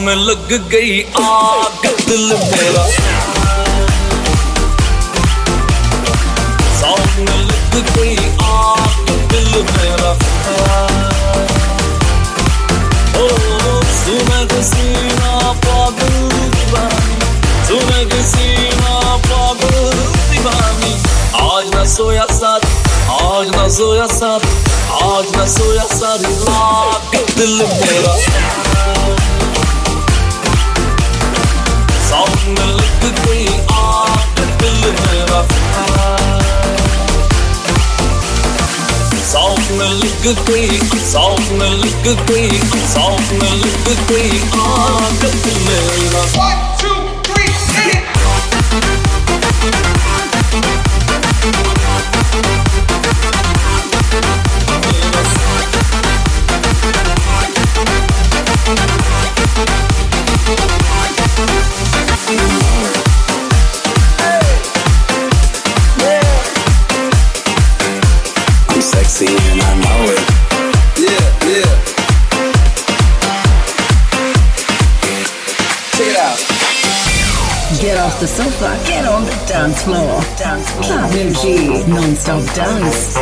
में लग गई आग दिल मेरा। दीवानी। सीना दीवानी। आज न सोया साथ आज न सोया साथ आज ना सोया सारी लाग दिल मेरा। liquor queen, salt and the liquor queen, salt and the liquor. One, two. dance floor. Dance floor. Club OG. Non-stop dance.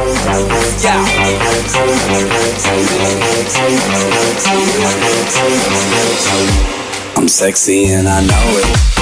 Yeah. I'm sexy and I know it.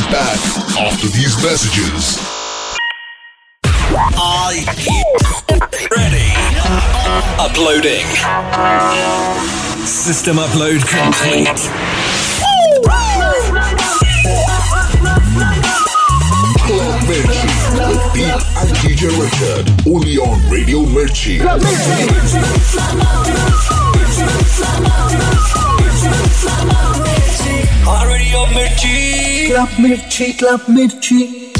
Right back after these messages. You ready? Uploading. System upload complete. Mirchi. Club Mirchi,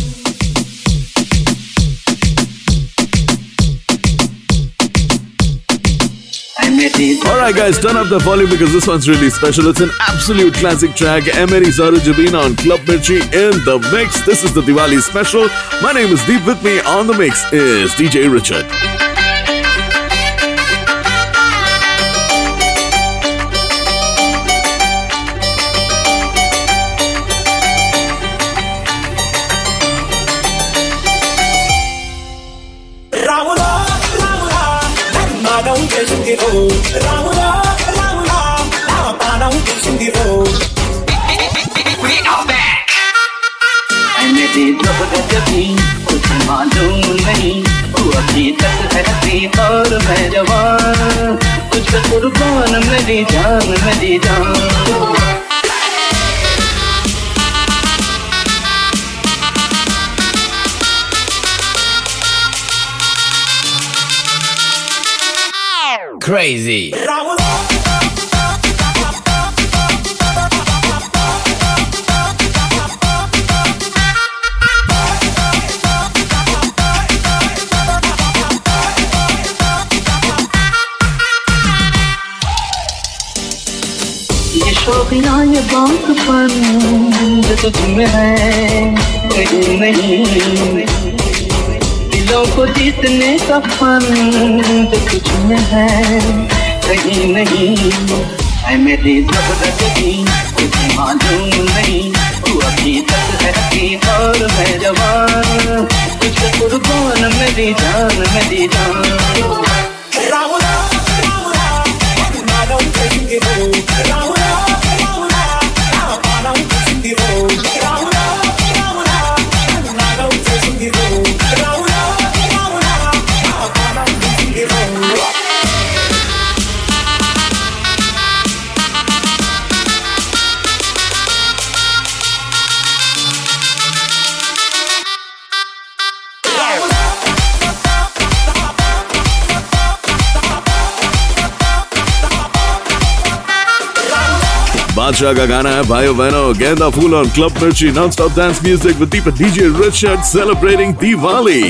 Alright, guys, turn up the volume because this one's really special. It's an absolute classic track. Ae Meri Zohra Jabeen on Club Mirchi in the mix. This is the Diwali special. My name is Deep. With me on the mix is DJ Richard. तो तुझ में है कहीं नहीं। दिलों को जीतने का फन जो तुझ में है, कहीं नहीं। है मेरी ज़बरदस्ती कुछ मालूम नहीं। तू अभी तक है और मैं जवान। कुछ कुर्बान मेरी जान मेरी जान। राम राम राम राम राम बादशाह का गाना है भाई बहनों गेंदा फूल और club Mirchi non stop dance music with Deepak DJ Richard celebrating Diwali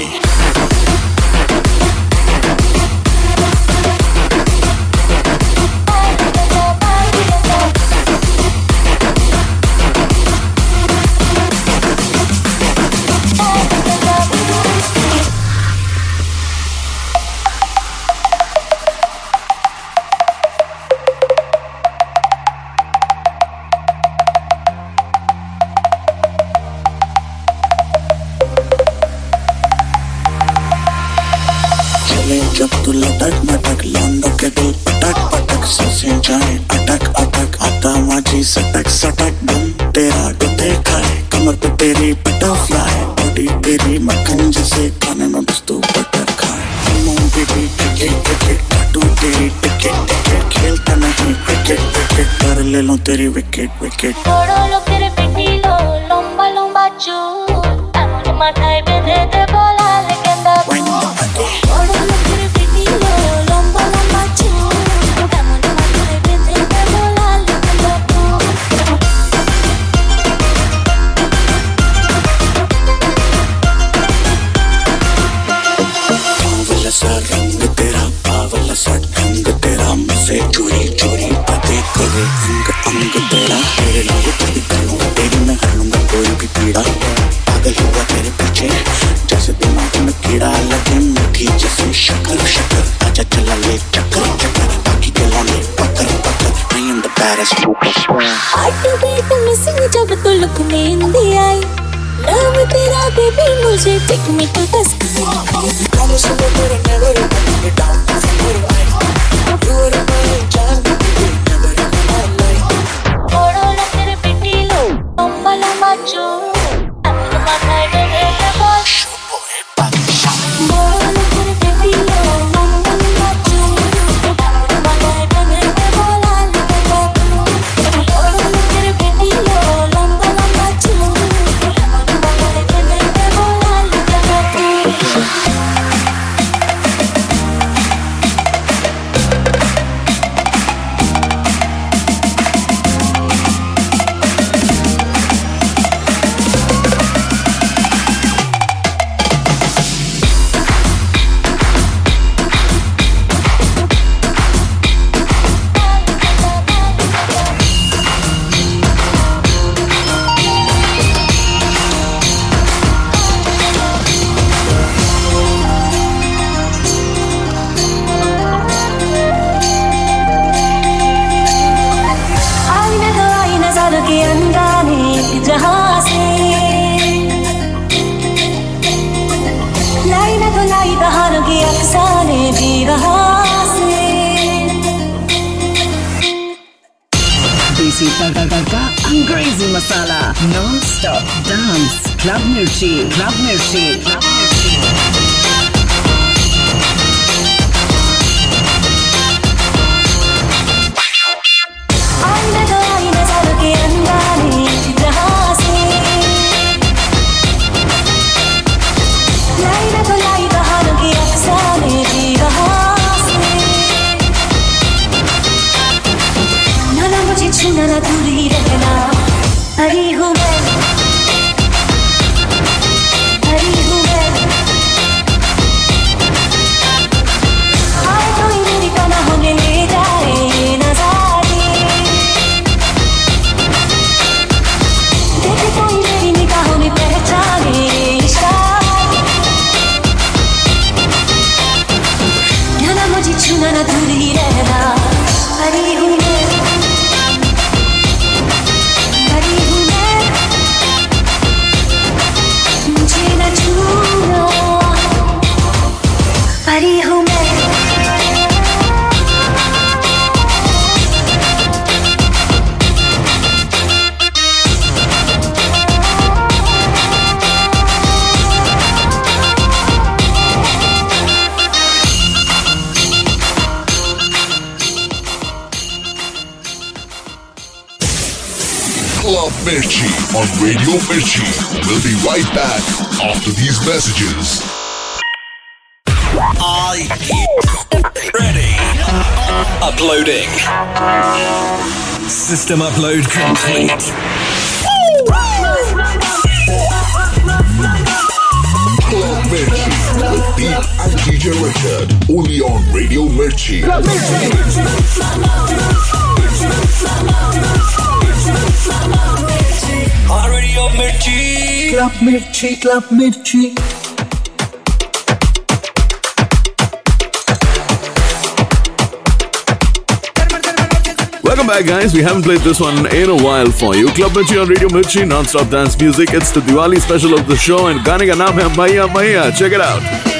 this one in a while for you. Club Mirchi on Radio Mirchi, non-stop dance music. It's the Diwali special of the show and Gane ka naam hai Maya Maya. Check it out.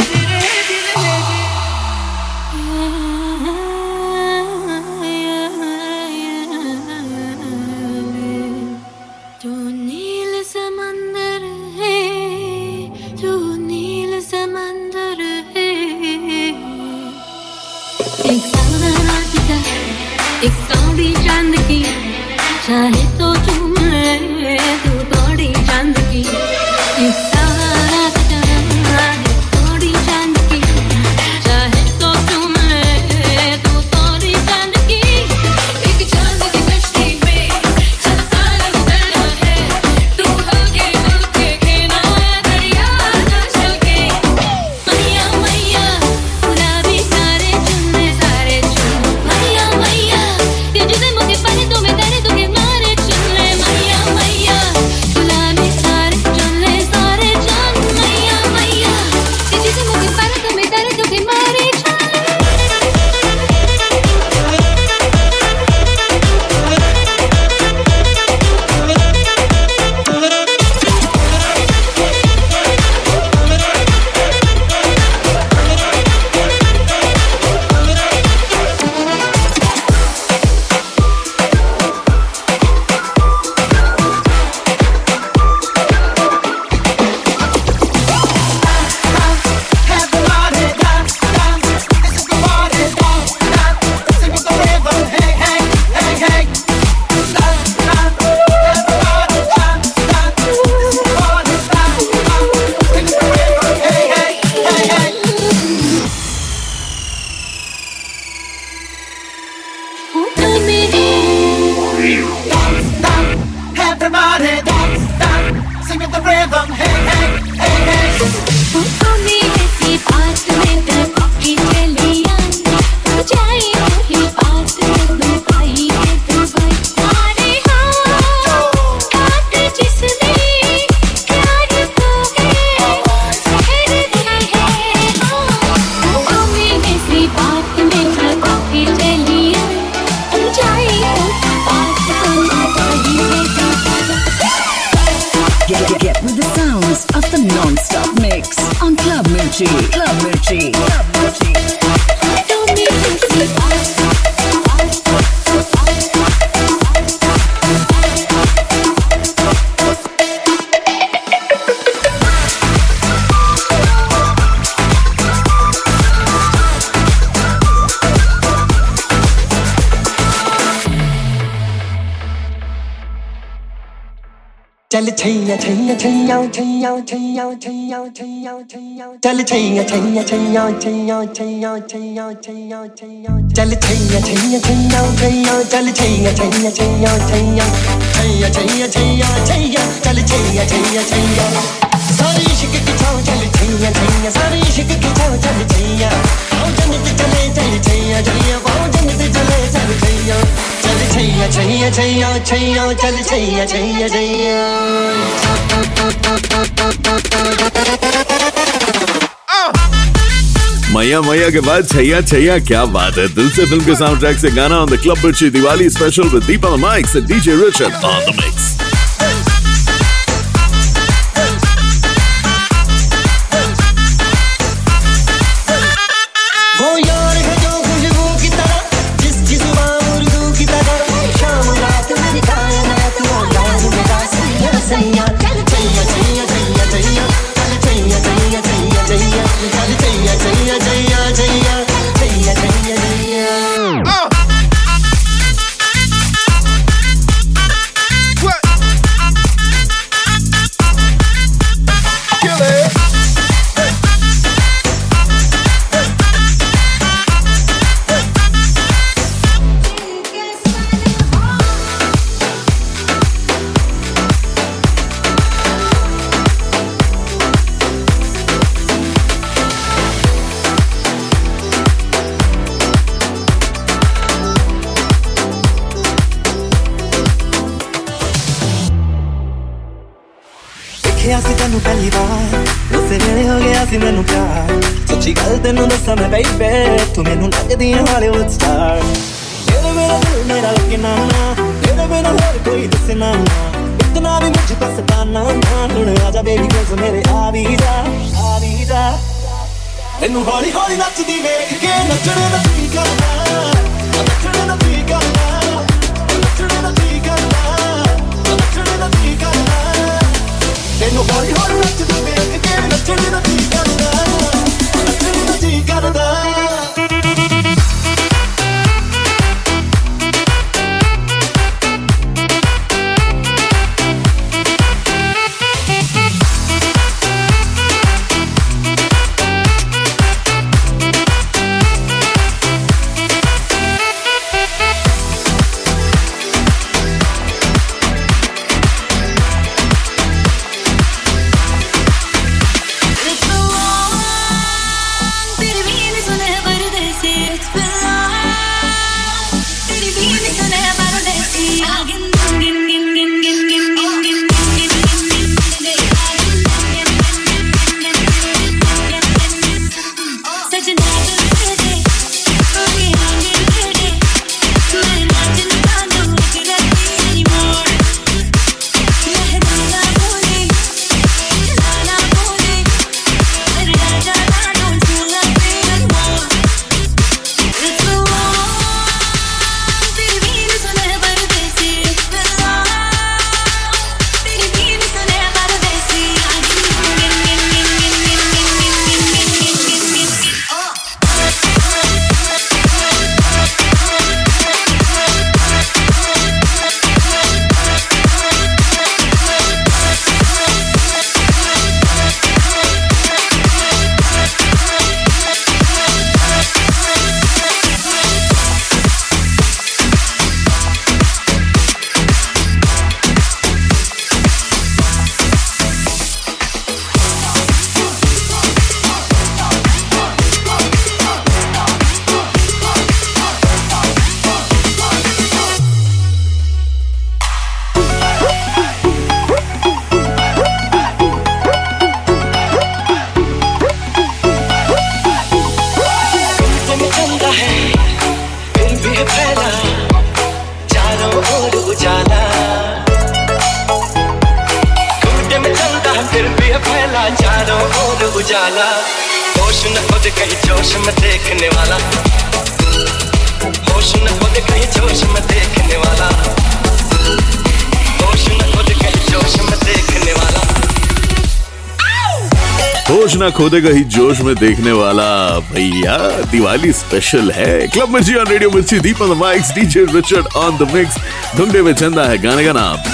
Energy. Energy. Tell it, tell it, tell it, tell it, tell it, tell it, tell it, tell it, tell it. चल छैया छैया छैया छैया छैया छैया छैया छैया चल छैया छैया छैया छैया चल छैया छैया छैया छैया छैया छैया छैया छैया चल छैया छैया छैया सारी इश्क की छाव चल छैया छैया सारी इश्क की छाव चल छैया आओ जन्नत चले चल छैया छैया आओ जन्नत चले चल छैया चल छैया छैया छैया छैया चल छैया छैया छैया मैया मैया के बाद छैया छैया, क्या बात है? दिल से फ़िल्म के साउंड ट्रैक से गाना on the club Diwali special with Deepa mikes DJ Richard on the mix देखने वाला भैया, दिवाली स्पेशल है। Club Mirchi on radio Mirchi Deepak mikes, DJ, Richard on the mix धुंडे में चंदा है गाने का नाम।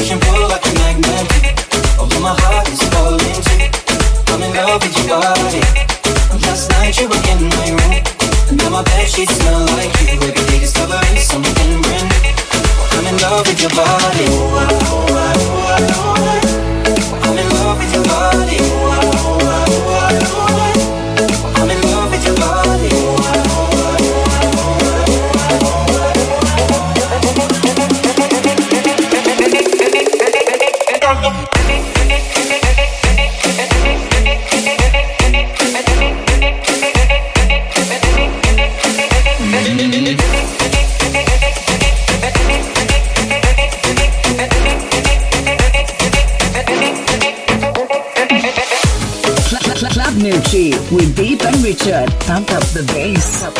push and pull like a magnet. Although my heart Pump up the bass.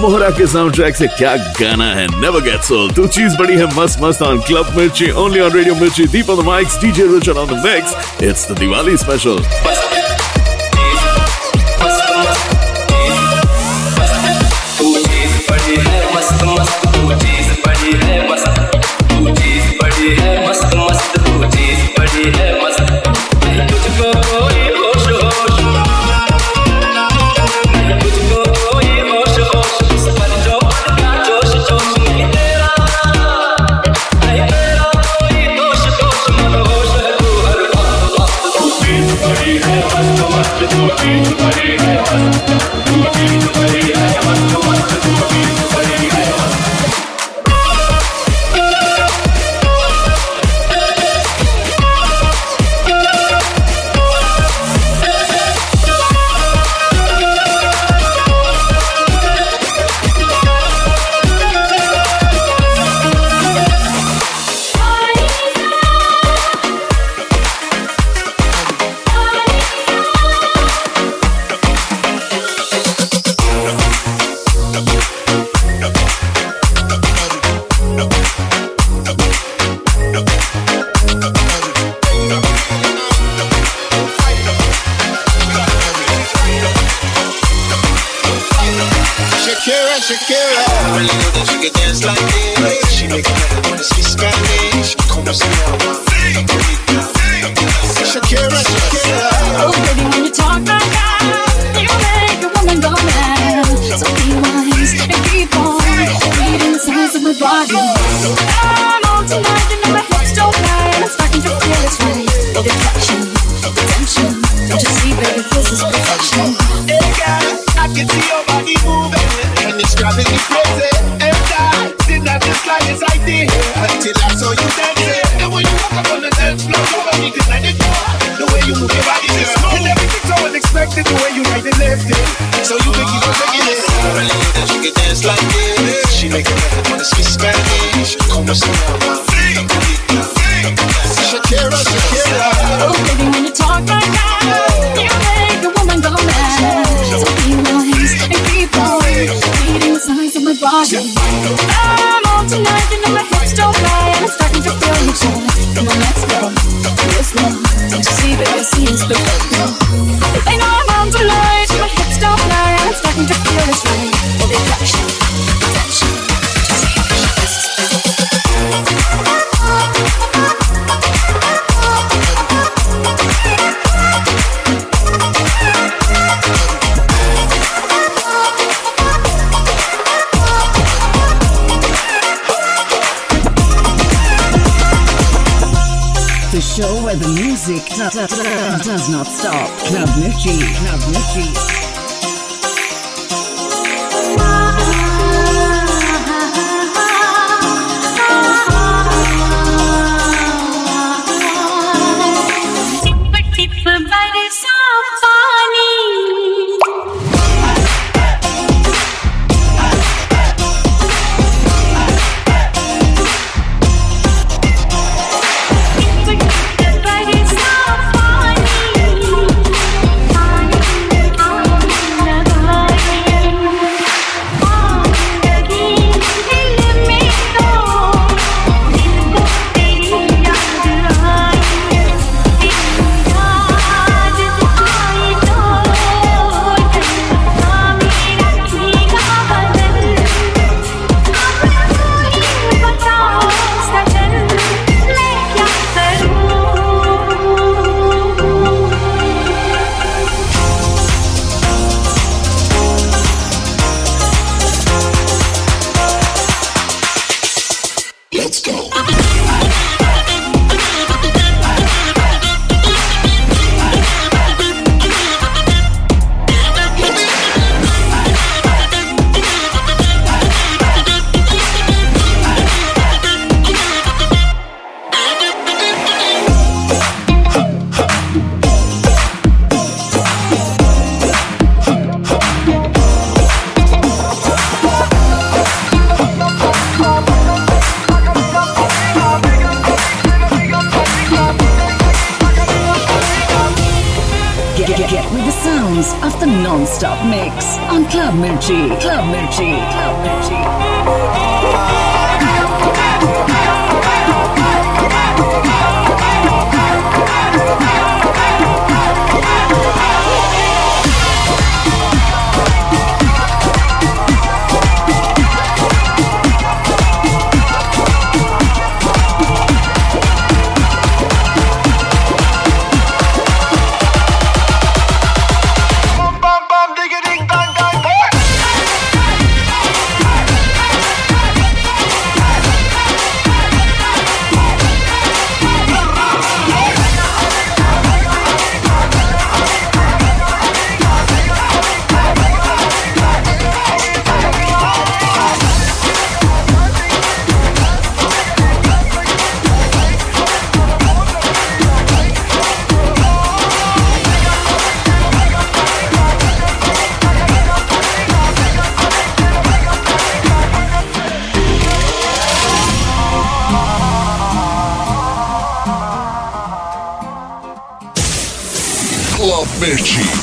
मोहरा के साउंड ट्रैक से क्या गाना है? नेवर गेट्स ओल्ड तू चीज़ बड़ी है मस्त मस्त on club Mirchi only on radio Mirchi Deep on the mikes DJ Richard on the mix it's the Diwali special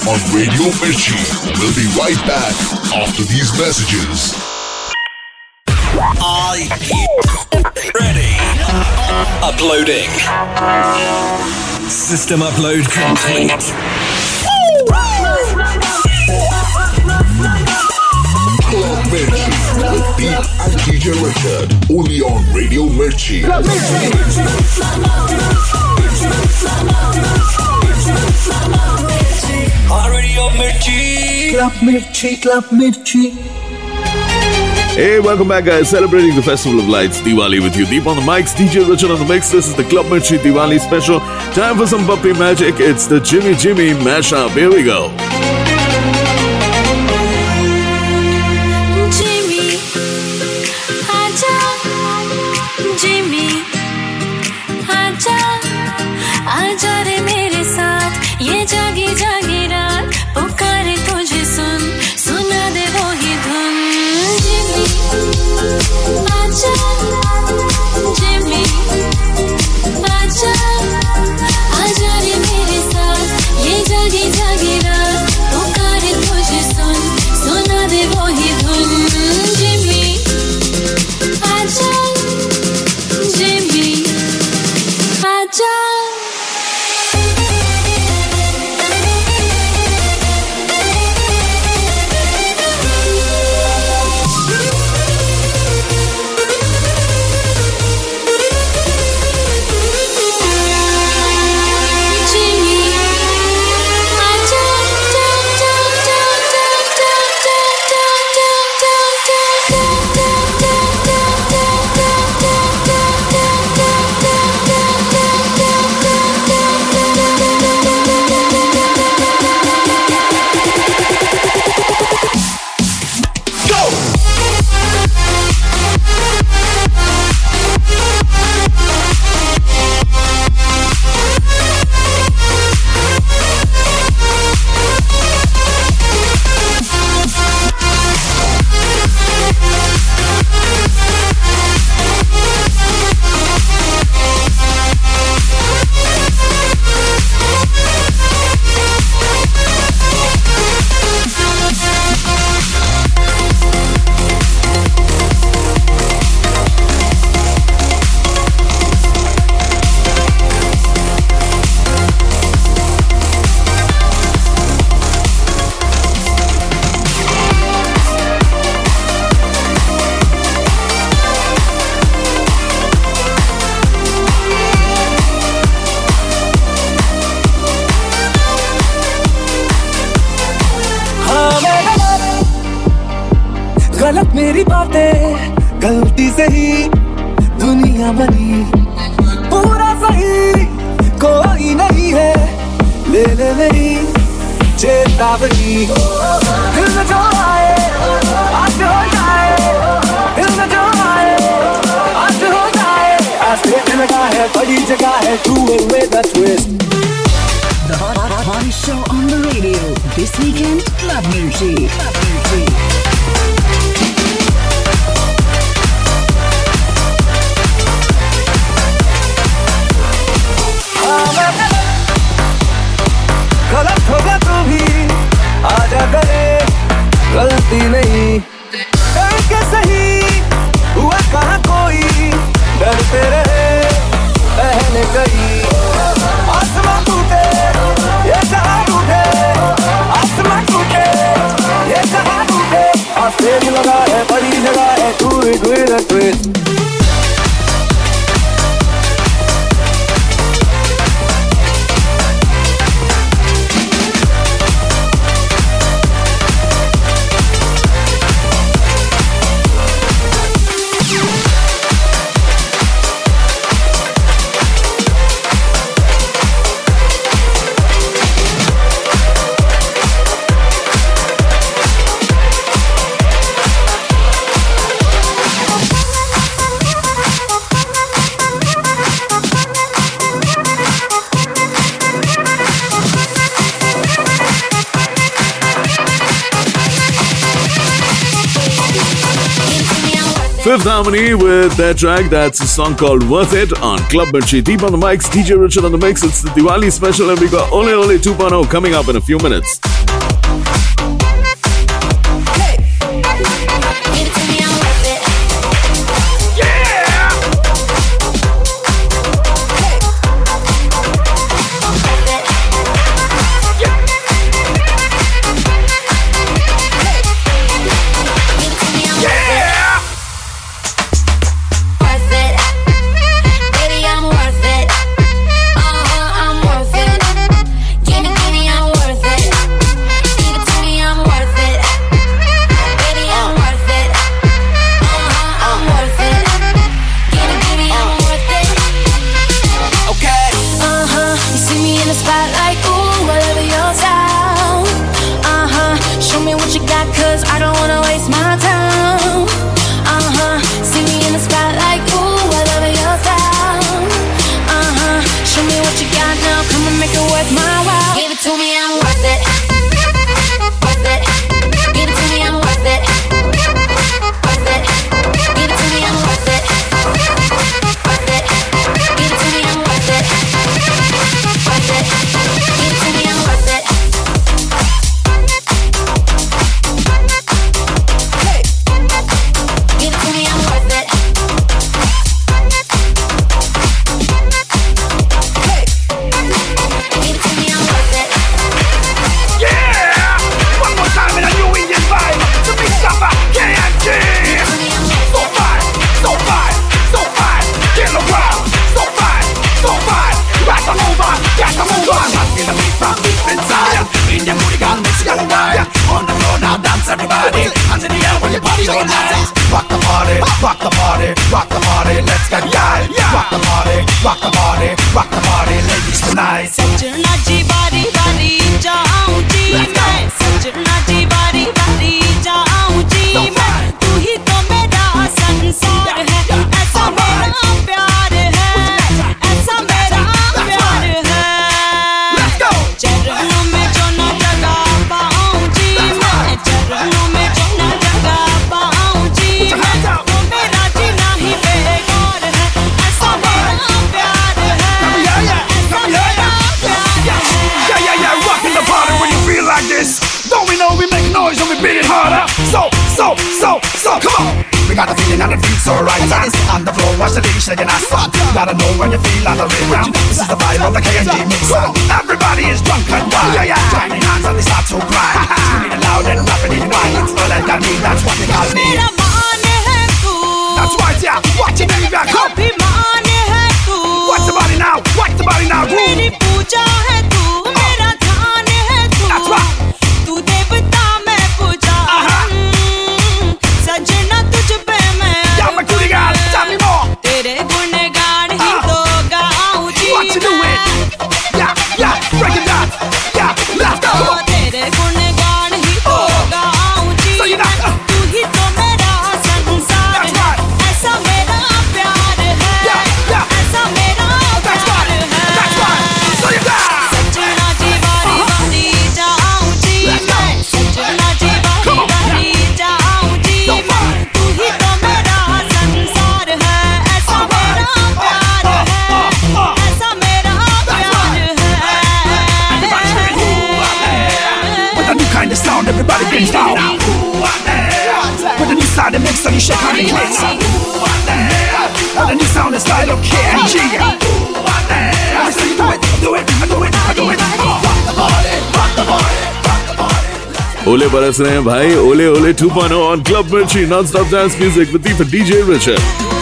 on Radio Mirchi. We'll be right back after these messages. Are ready? Uploading. System upload complete. Club Mirchi with Deep and DJ Richard. Only on Radio Mirchi. Club Mirchi. Radio Mirchi. Club Mirchi, Club Mirchi. Hey, welcome back, guys. Celebrating the Festival of Lights, Diwali with you. Deep on the mics, DJ Richard on the mix. This is the Club Mirchi Diwali special. Time for some Bappi magic. It's the Jimmy Jimmy mashup. Here we go. Their track. That's a song called Worth It on Club Mirchi. Deep on the mics, DJ Richard on the mix. It's the Diwali special, and we got Ole Ole 2.0 coming up in a few minutes. रहे हैं भाई ओले ओले 2.0 on Club Mirchi non-stop dance music with the DJ Richard.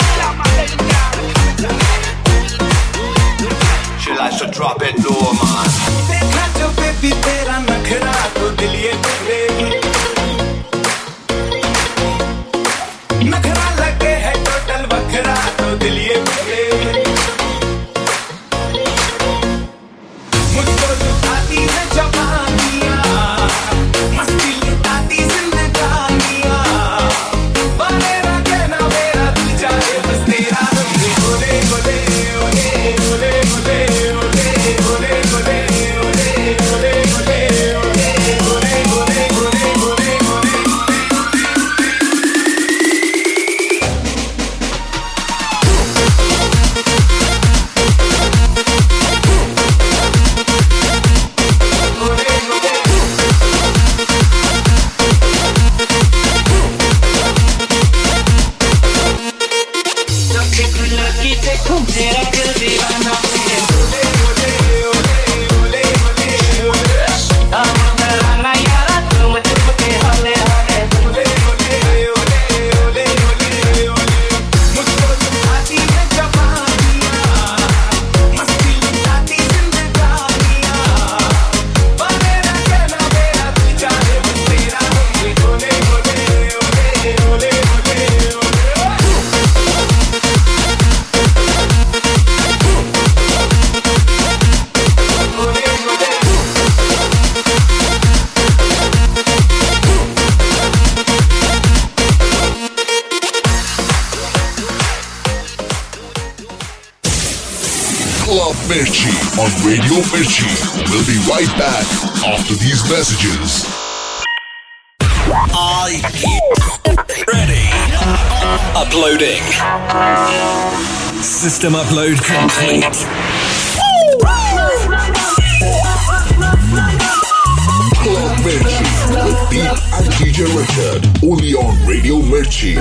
And DJ Richard, only on Radio Mirchi.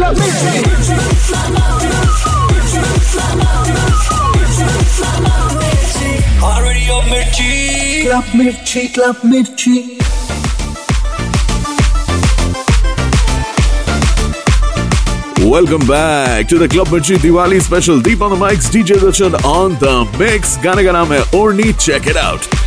Radio Mirchi. Club Mirchi, Club Mirchi. Welcome back to the Club Mirchi Diwali special. Deep on the mics, DJ Richard on the mix. Gana Gana, नाम Orni. Check it out.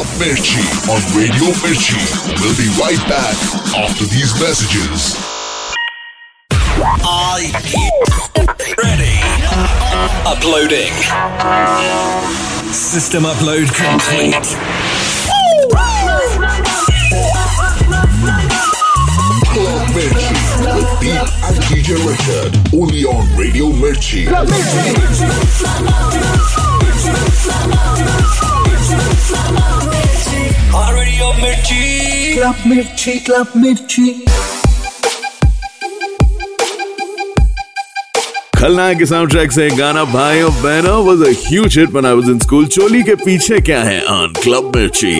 about Mirchi on Radio Mirchi. We'll be right back after these messages. I ready? Uploading. System upload complete. Club Mirchi with Deep and DJ Richard. Only on Radio Mirchi. Club Mirchi. Club Mirchi, Club Mirchi. खलनायक के sound track से गाना भाइयों बहनों was a huge in school चोली के पीछे क्या है ऑन क्लब मिर्ची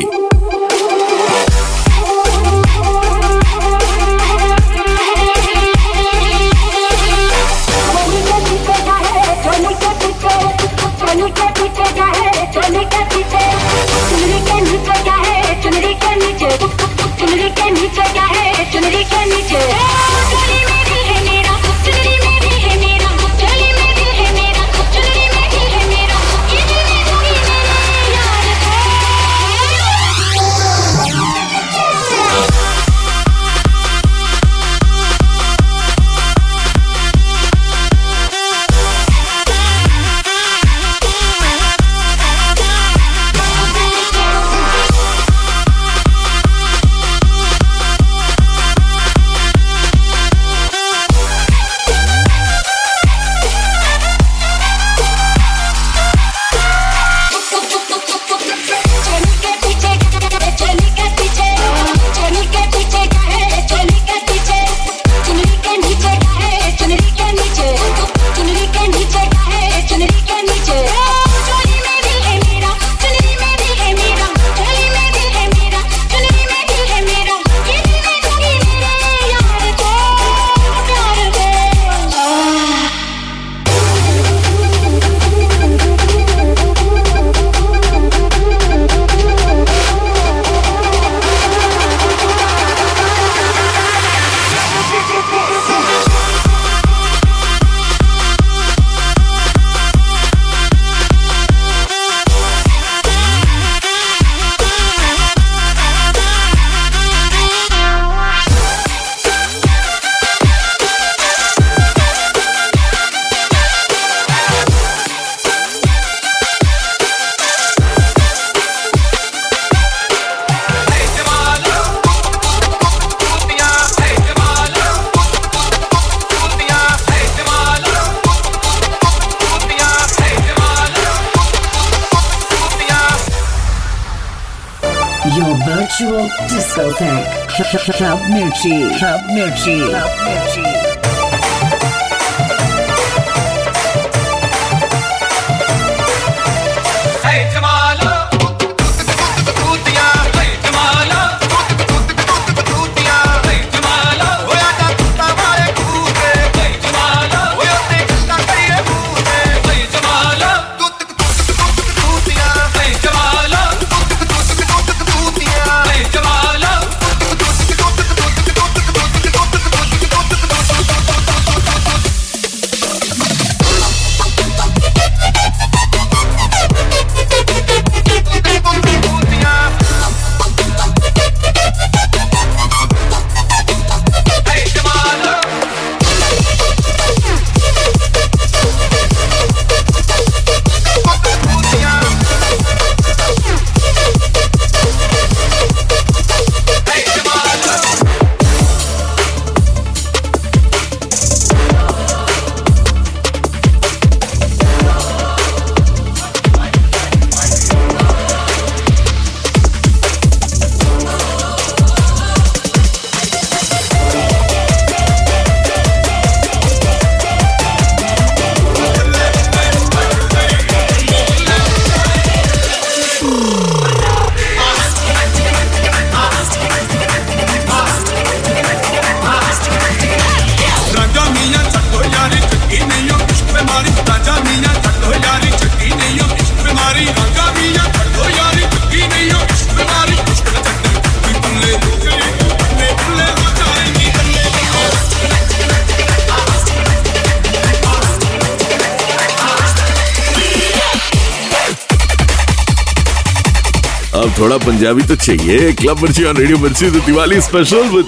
पंजाबी तो चाहिए। क्लब मिर्ची और रेडियो मिर्ची तो दिवाली स्पेशल विद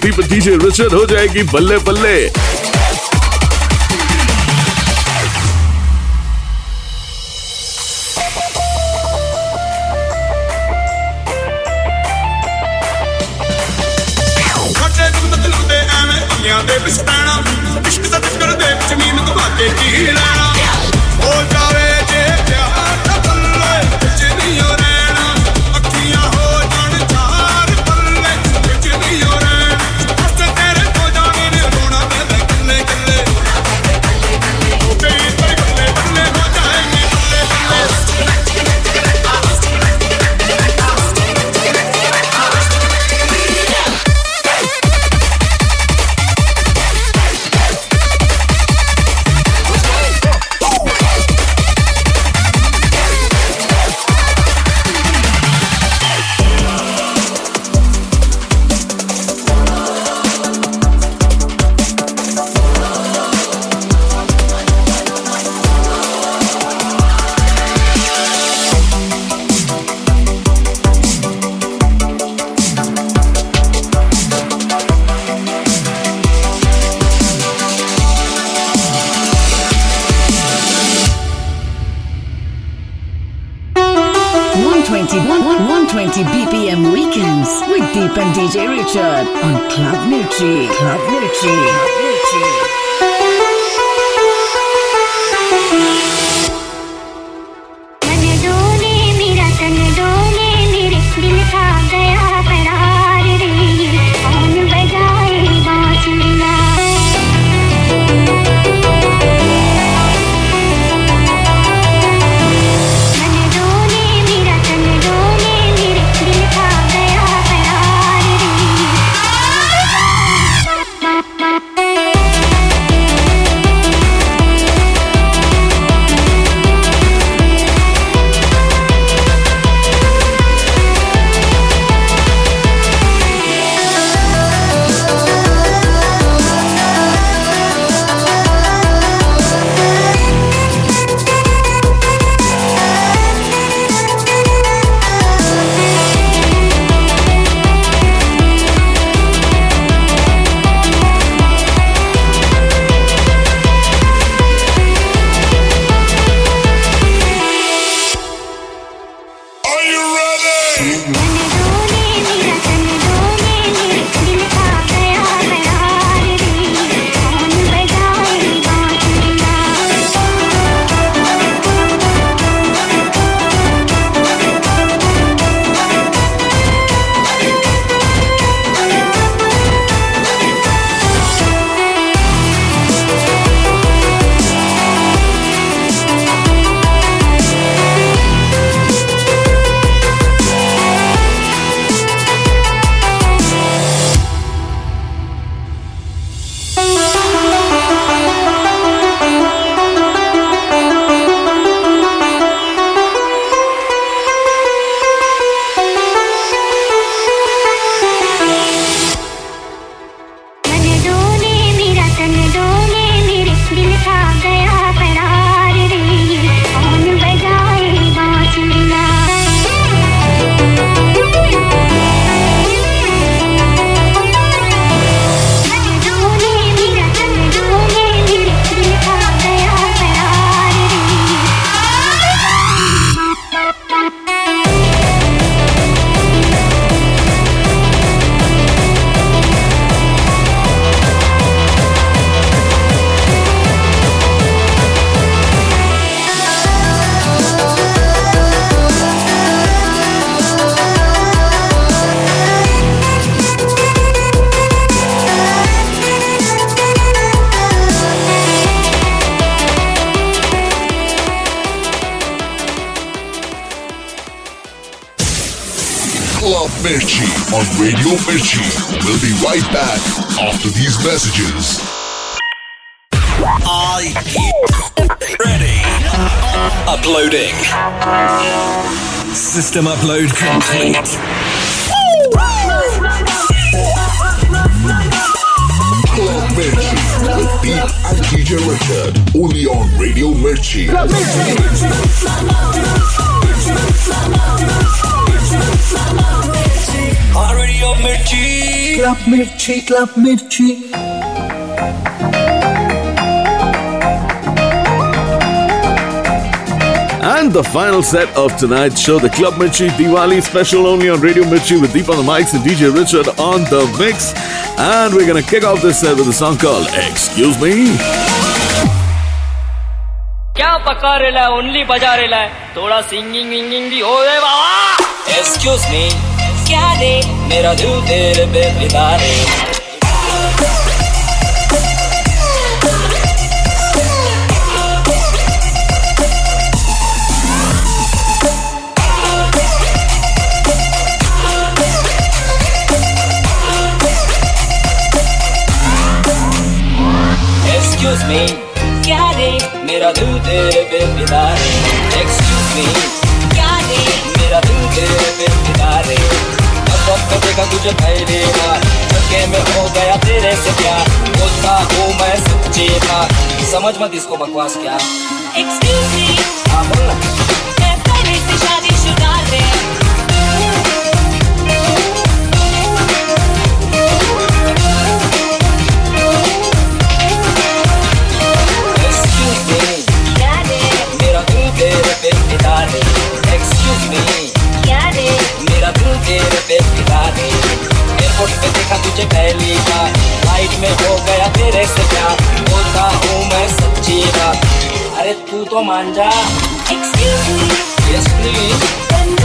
हो जाएगी बल्ले बल्ले right back after these messages. Are you ready? Uploading. System upload Mirchi, Club Mirchi. And the final set of tonight's show, the Club Mirchi Diwali special only on Radio Mirchi with Deep on the mics and DJ Richard on the mix. And we're gonna kick off this set with a song called Excuse Me. क्या पका रेला है only बजा रेला है थोड़ा singing winging भी हो रे बाबा एक्सक्यूज मी क्या रे मेरा दिल तेरे पे फिदा रे एक्सक्यूज मी क्या रे? मेरा दिल तेरे पे फिदा रे एक्सक्यूज मी तो तुझे धक्के में हो गया तेरे से प्यार। बोलता हूँ मैं सच्चे था समझ मत इसको बकवास क्या। Excuse me. हाँ बोलना excuse me. Yeah. Mira tú airport पे देखा तुझे पहली बार। लाइट में हो गया तेरे से प्यार। बोलता हूँ मैं सच्ची बात। अरे तू तो मान जा। Excuse me yes please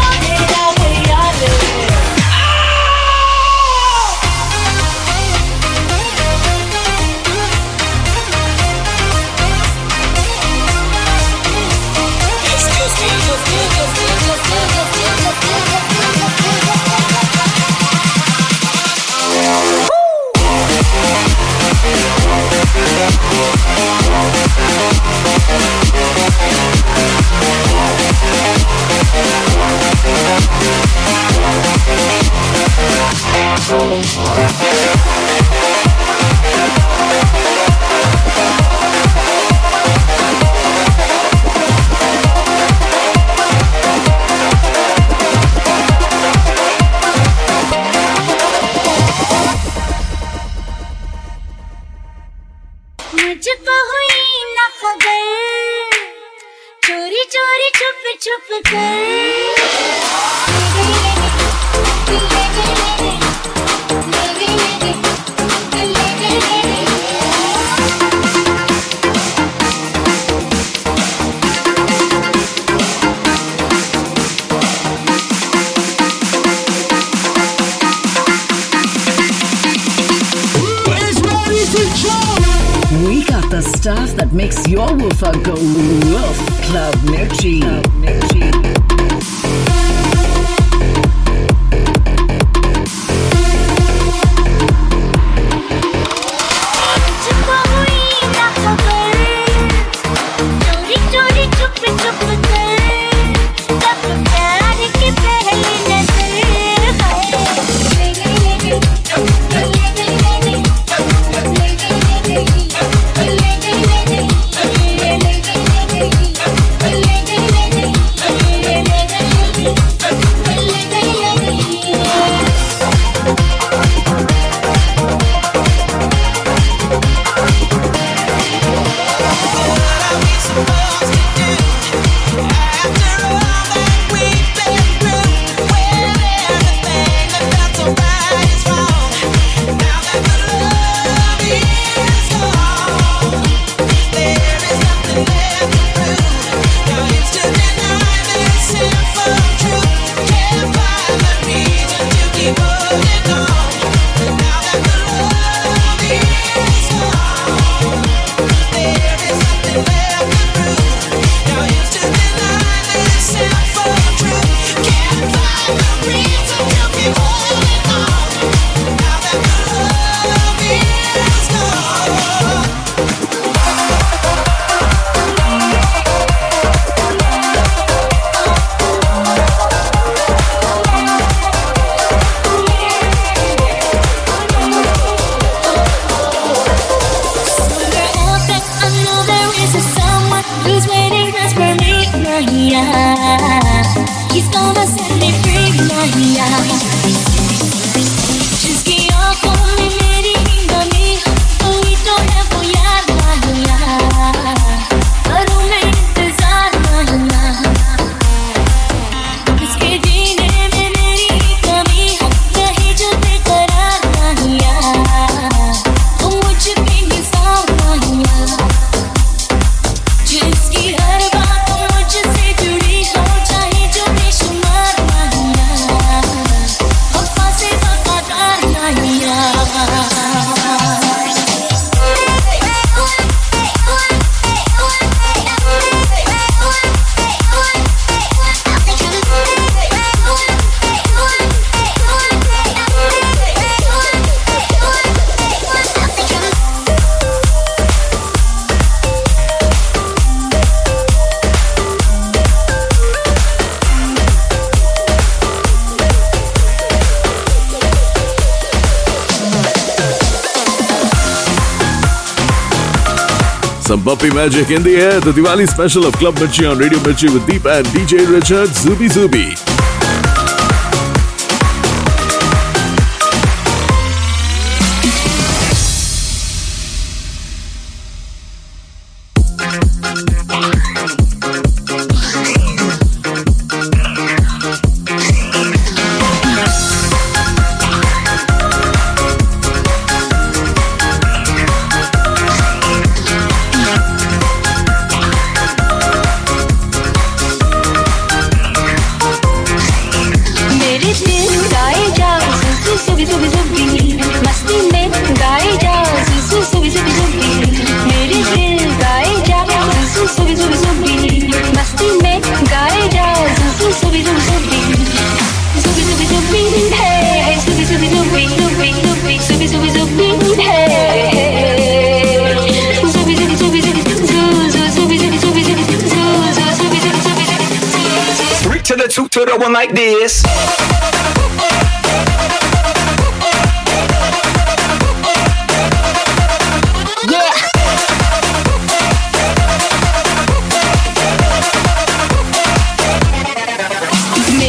Happy Magic in the Air, the Diwali special of Club Mirchi on Radio Mirchi with Deep and DJ Richard Zubi Zubi.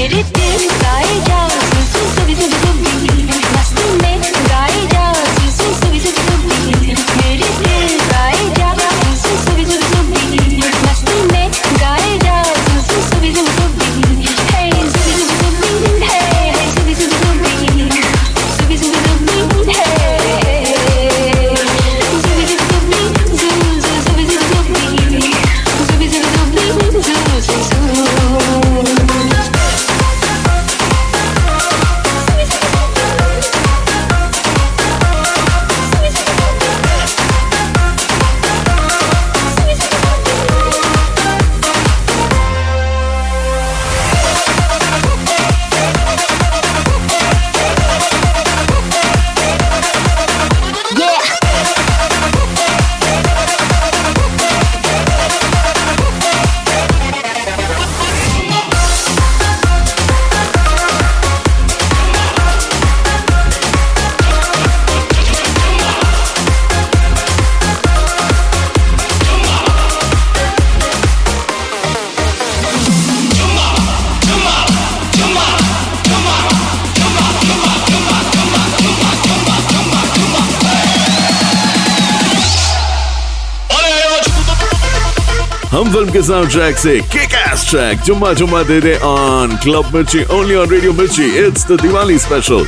did it. Sound से किक एस ट्रैक जुम्मा जुम्मा दे दे on club Mirchi only on radio Mirchi it's the Diwali special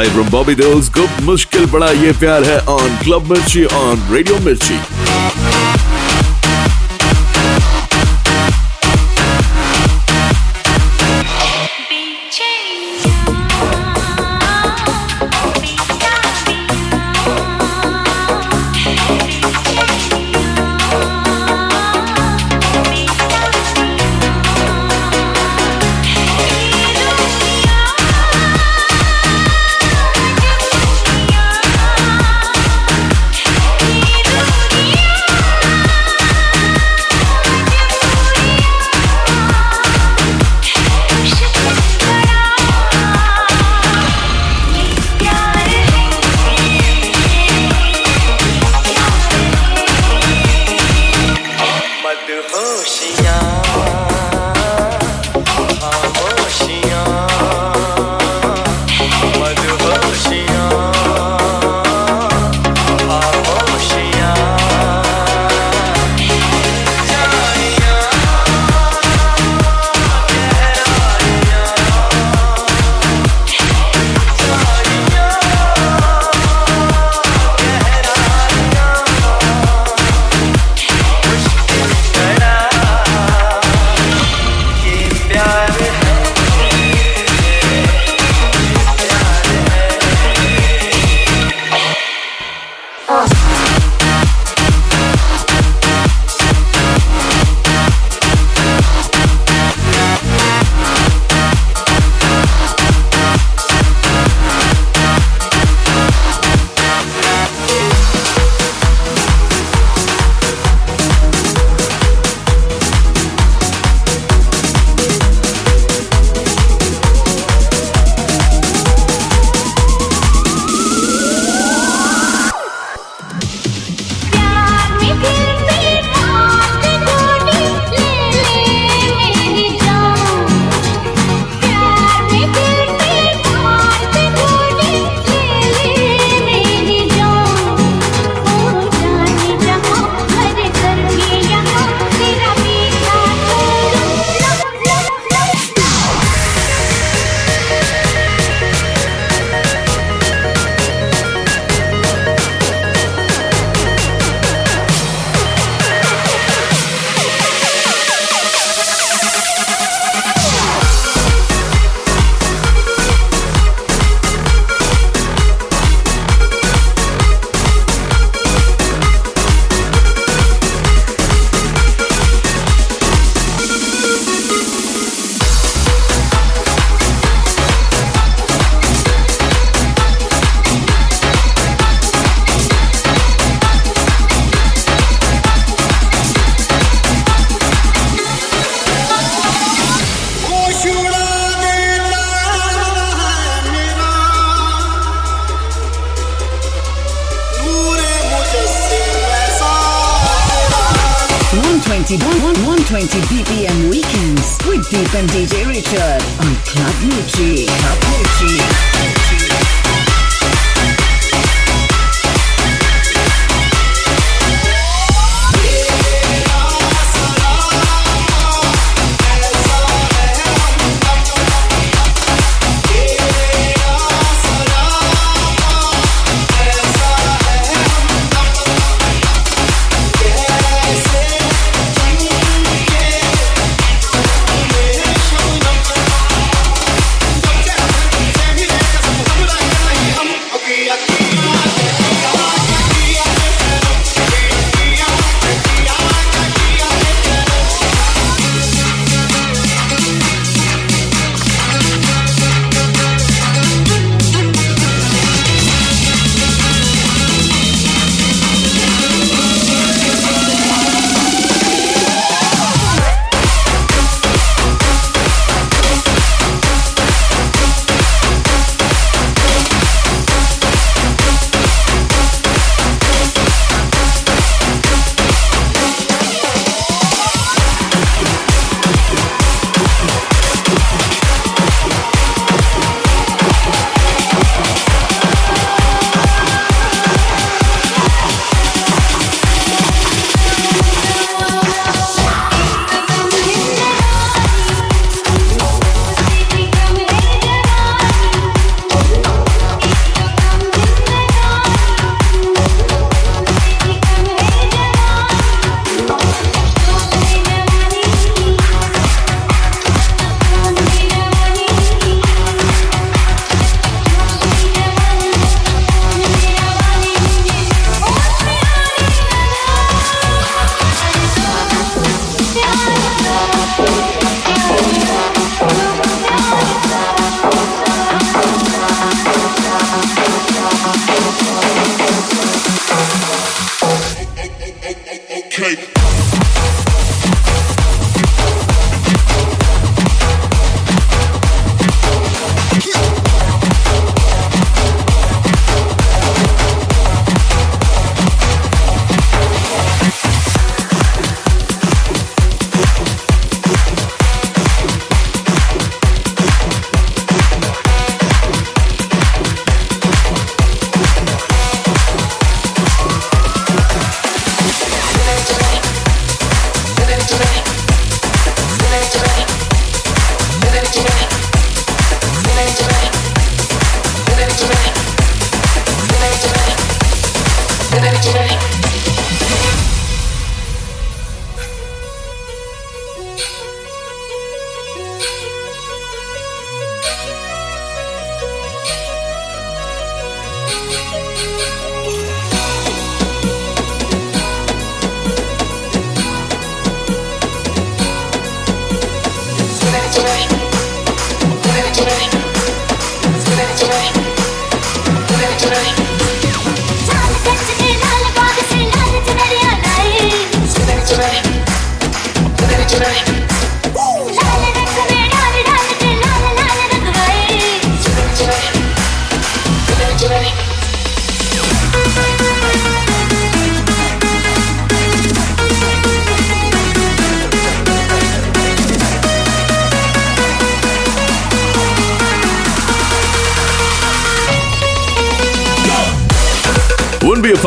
live from Bobby Deol's को मुश्किल बड़ा ये प्यार है ऑन क्लब मिर्ची ऑन रेडियो मिर्ची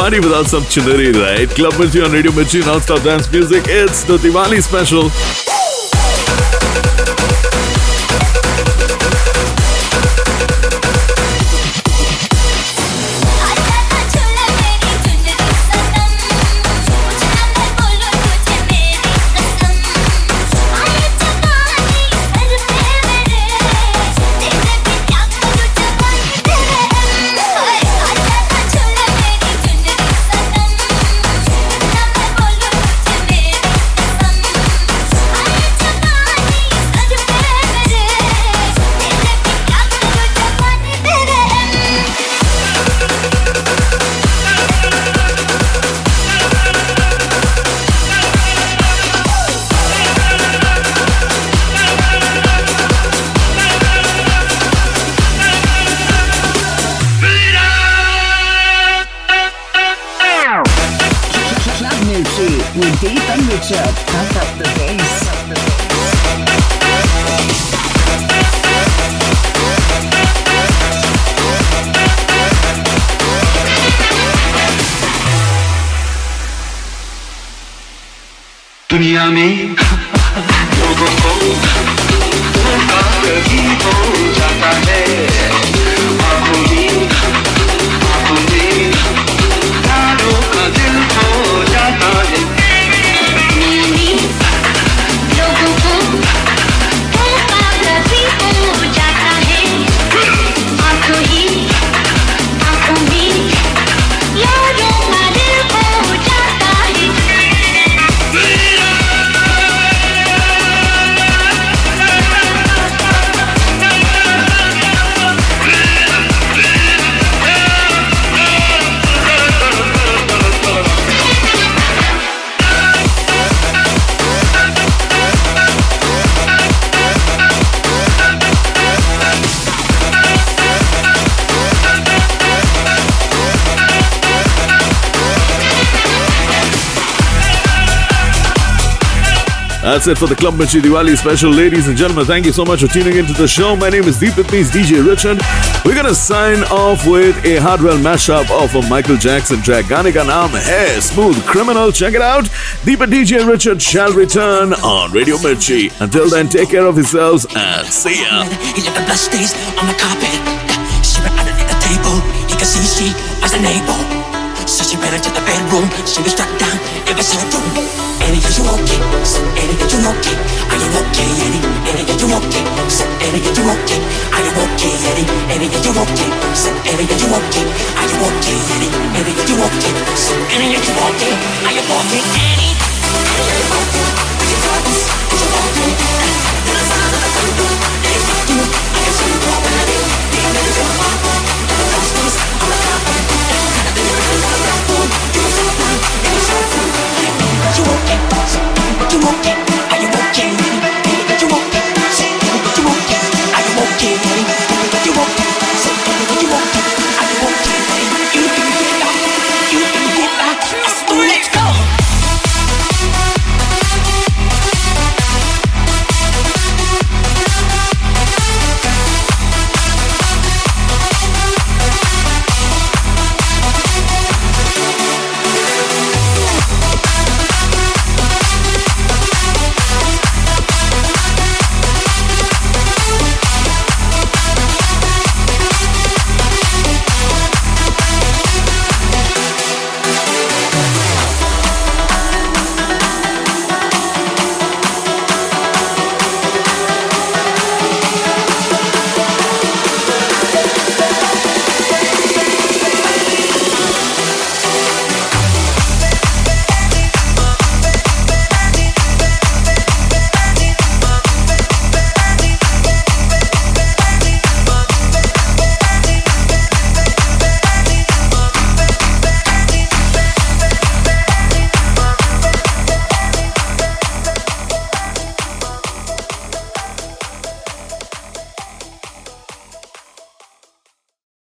party without some chinnery, right? Club Mirchi on Radio Mirchi, non-stop dance music. It's the Diwali special. That's it for the Club Mirchi Diwali special. Ladies and gentlemen, thank you so much for tuning into the show. My name is Deep with DJ Richard. We're gonna sign off with a Hardwell mashup of a Michael Jackson track. Gaane ka naam hai Smooth Criminal. Check it out. Deep and DJ Richard shall return on Radio Mirchi. Until then, take care of yourselves and see ya. She was struck down. It was. Annie, are you okay? So, Annie, are you okay? Are you okay, Annie? Annie, are you okay? So, Annie, are you okay? Are you okay, Annie? Annie, are you okay? So, Annie, are you okay? Are you okay, Annie? Annie, are you are you okay? Annie?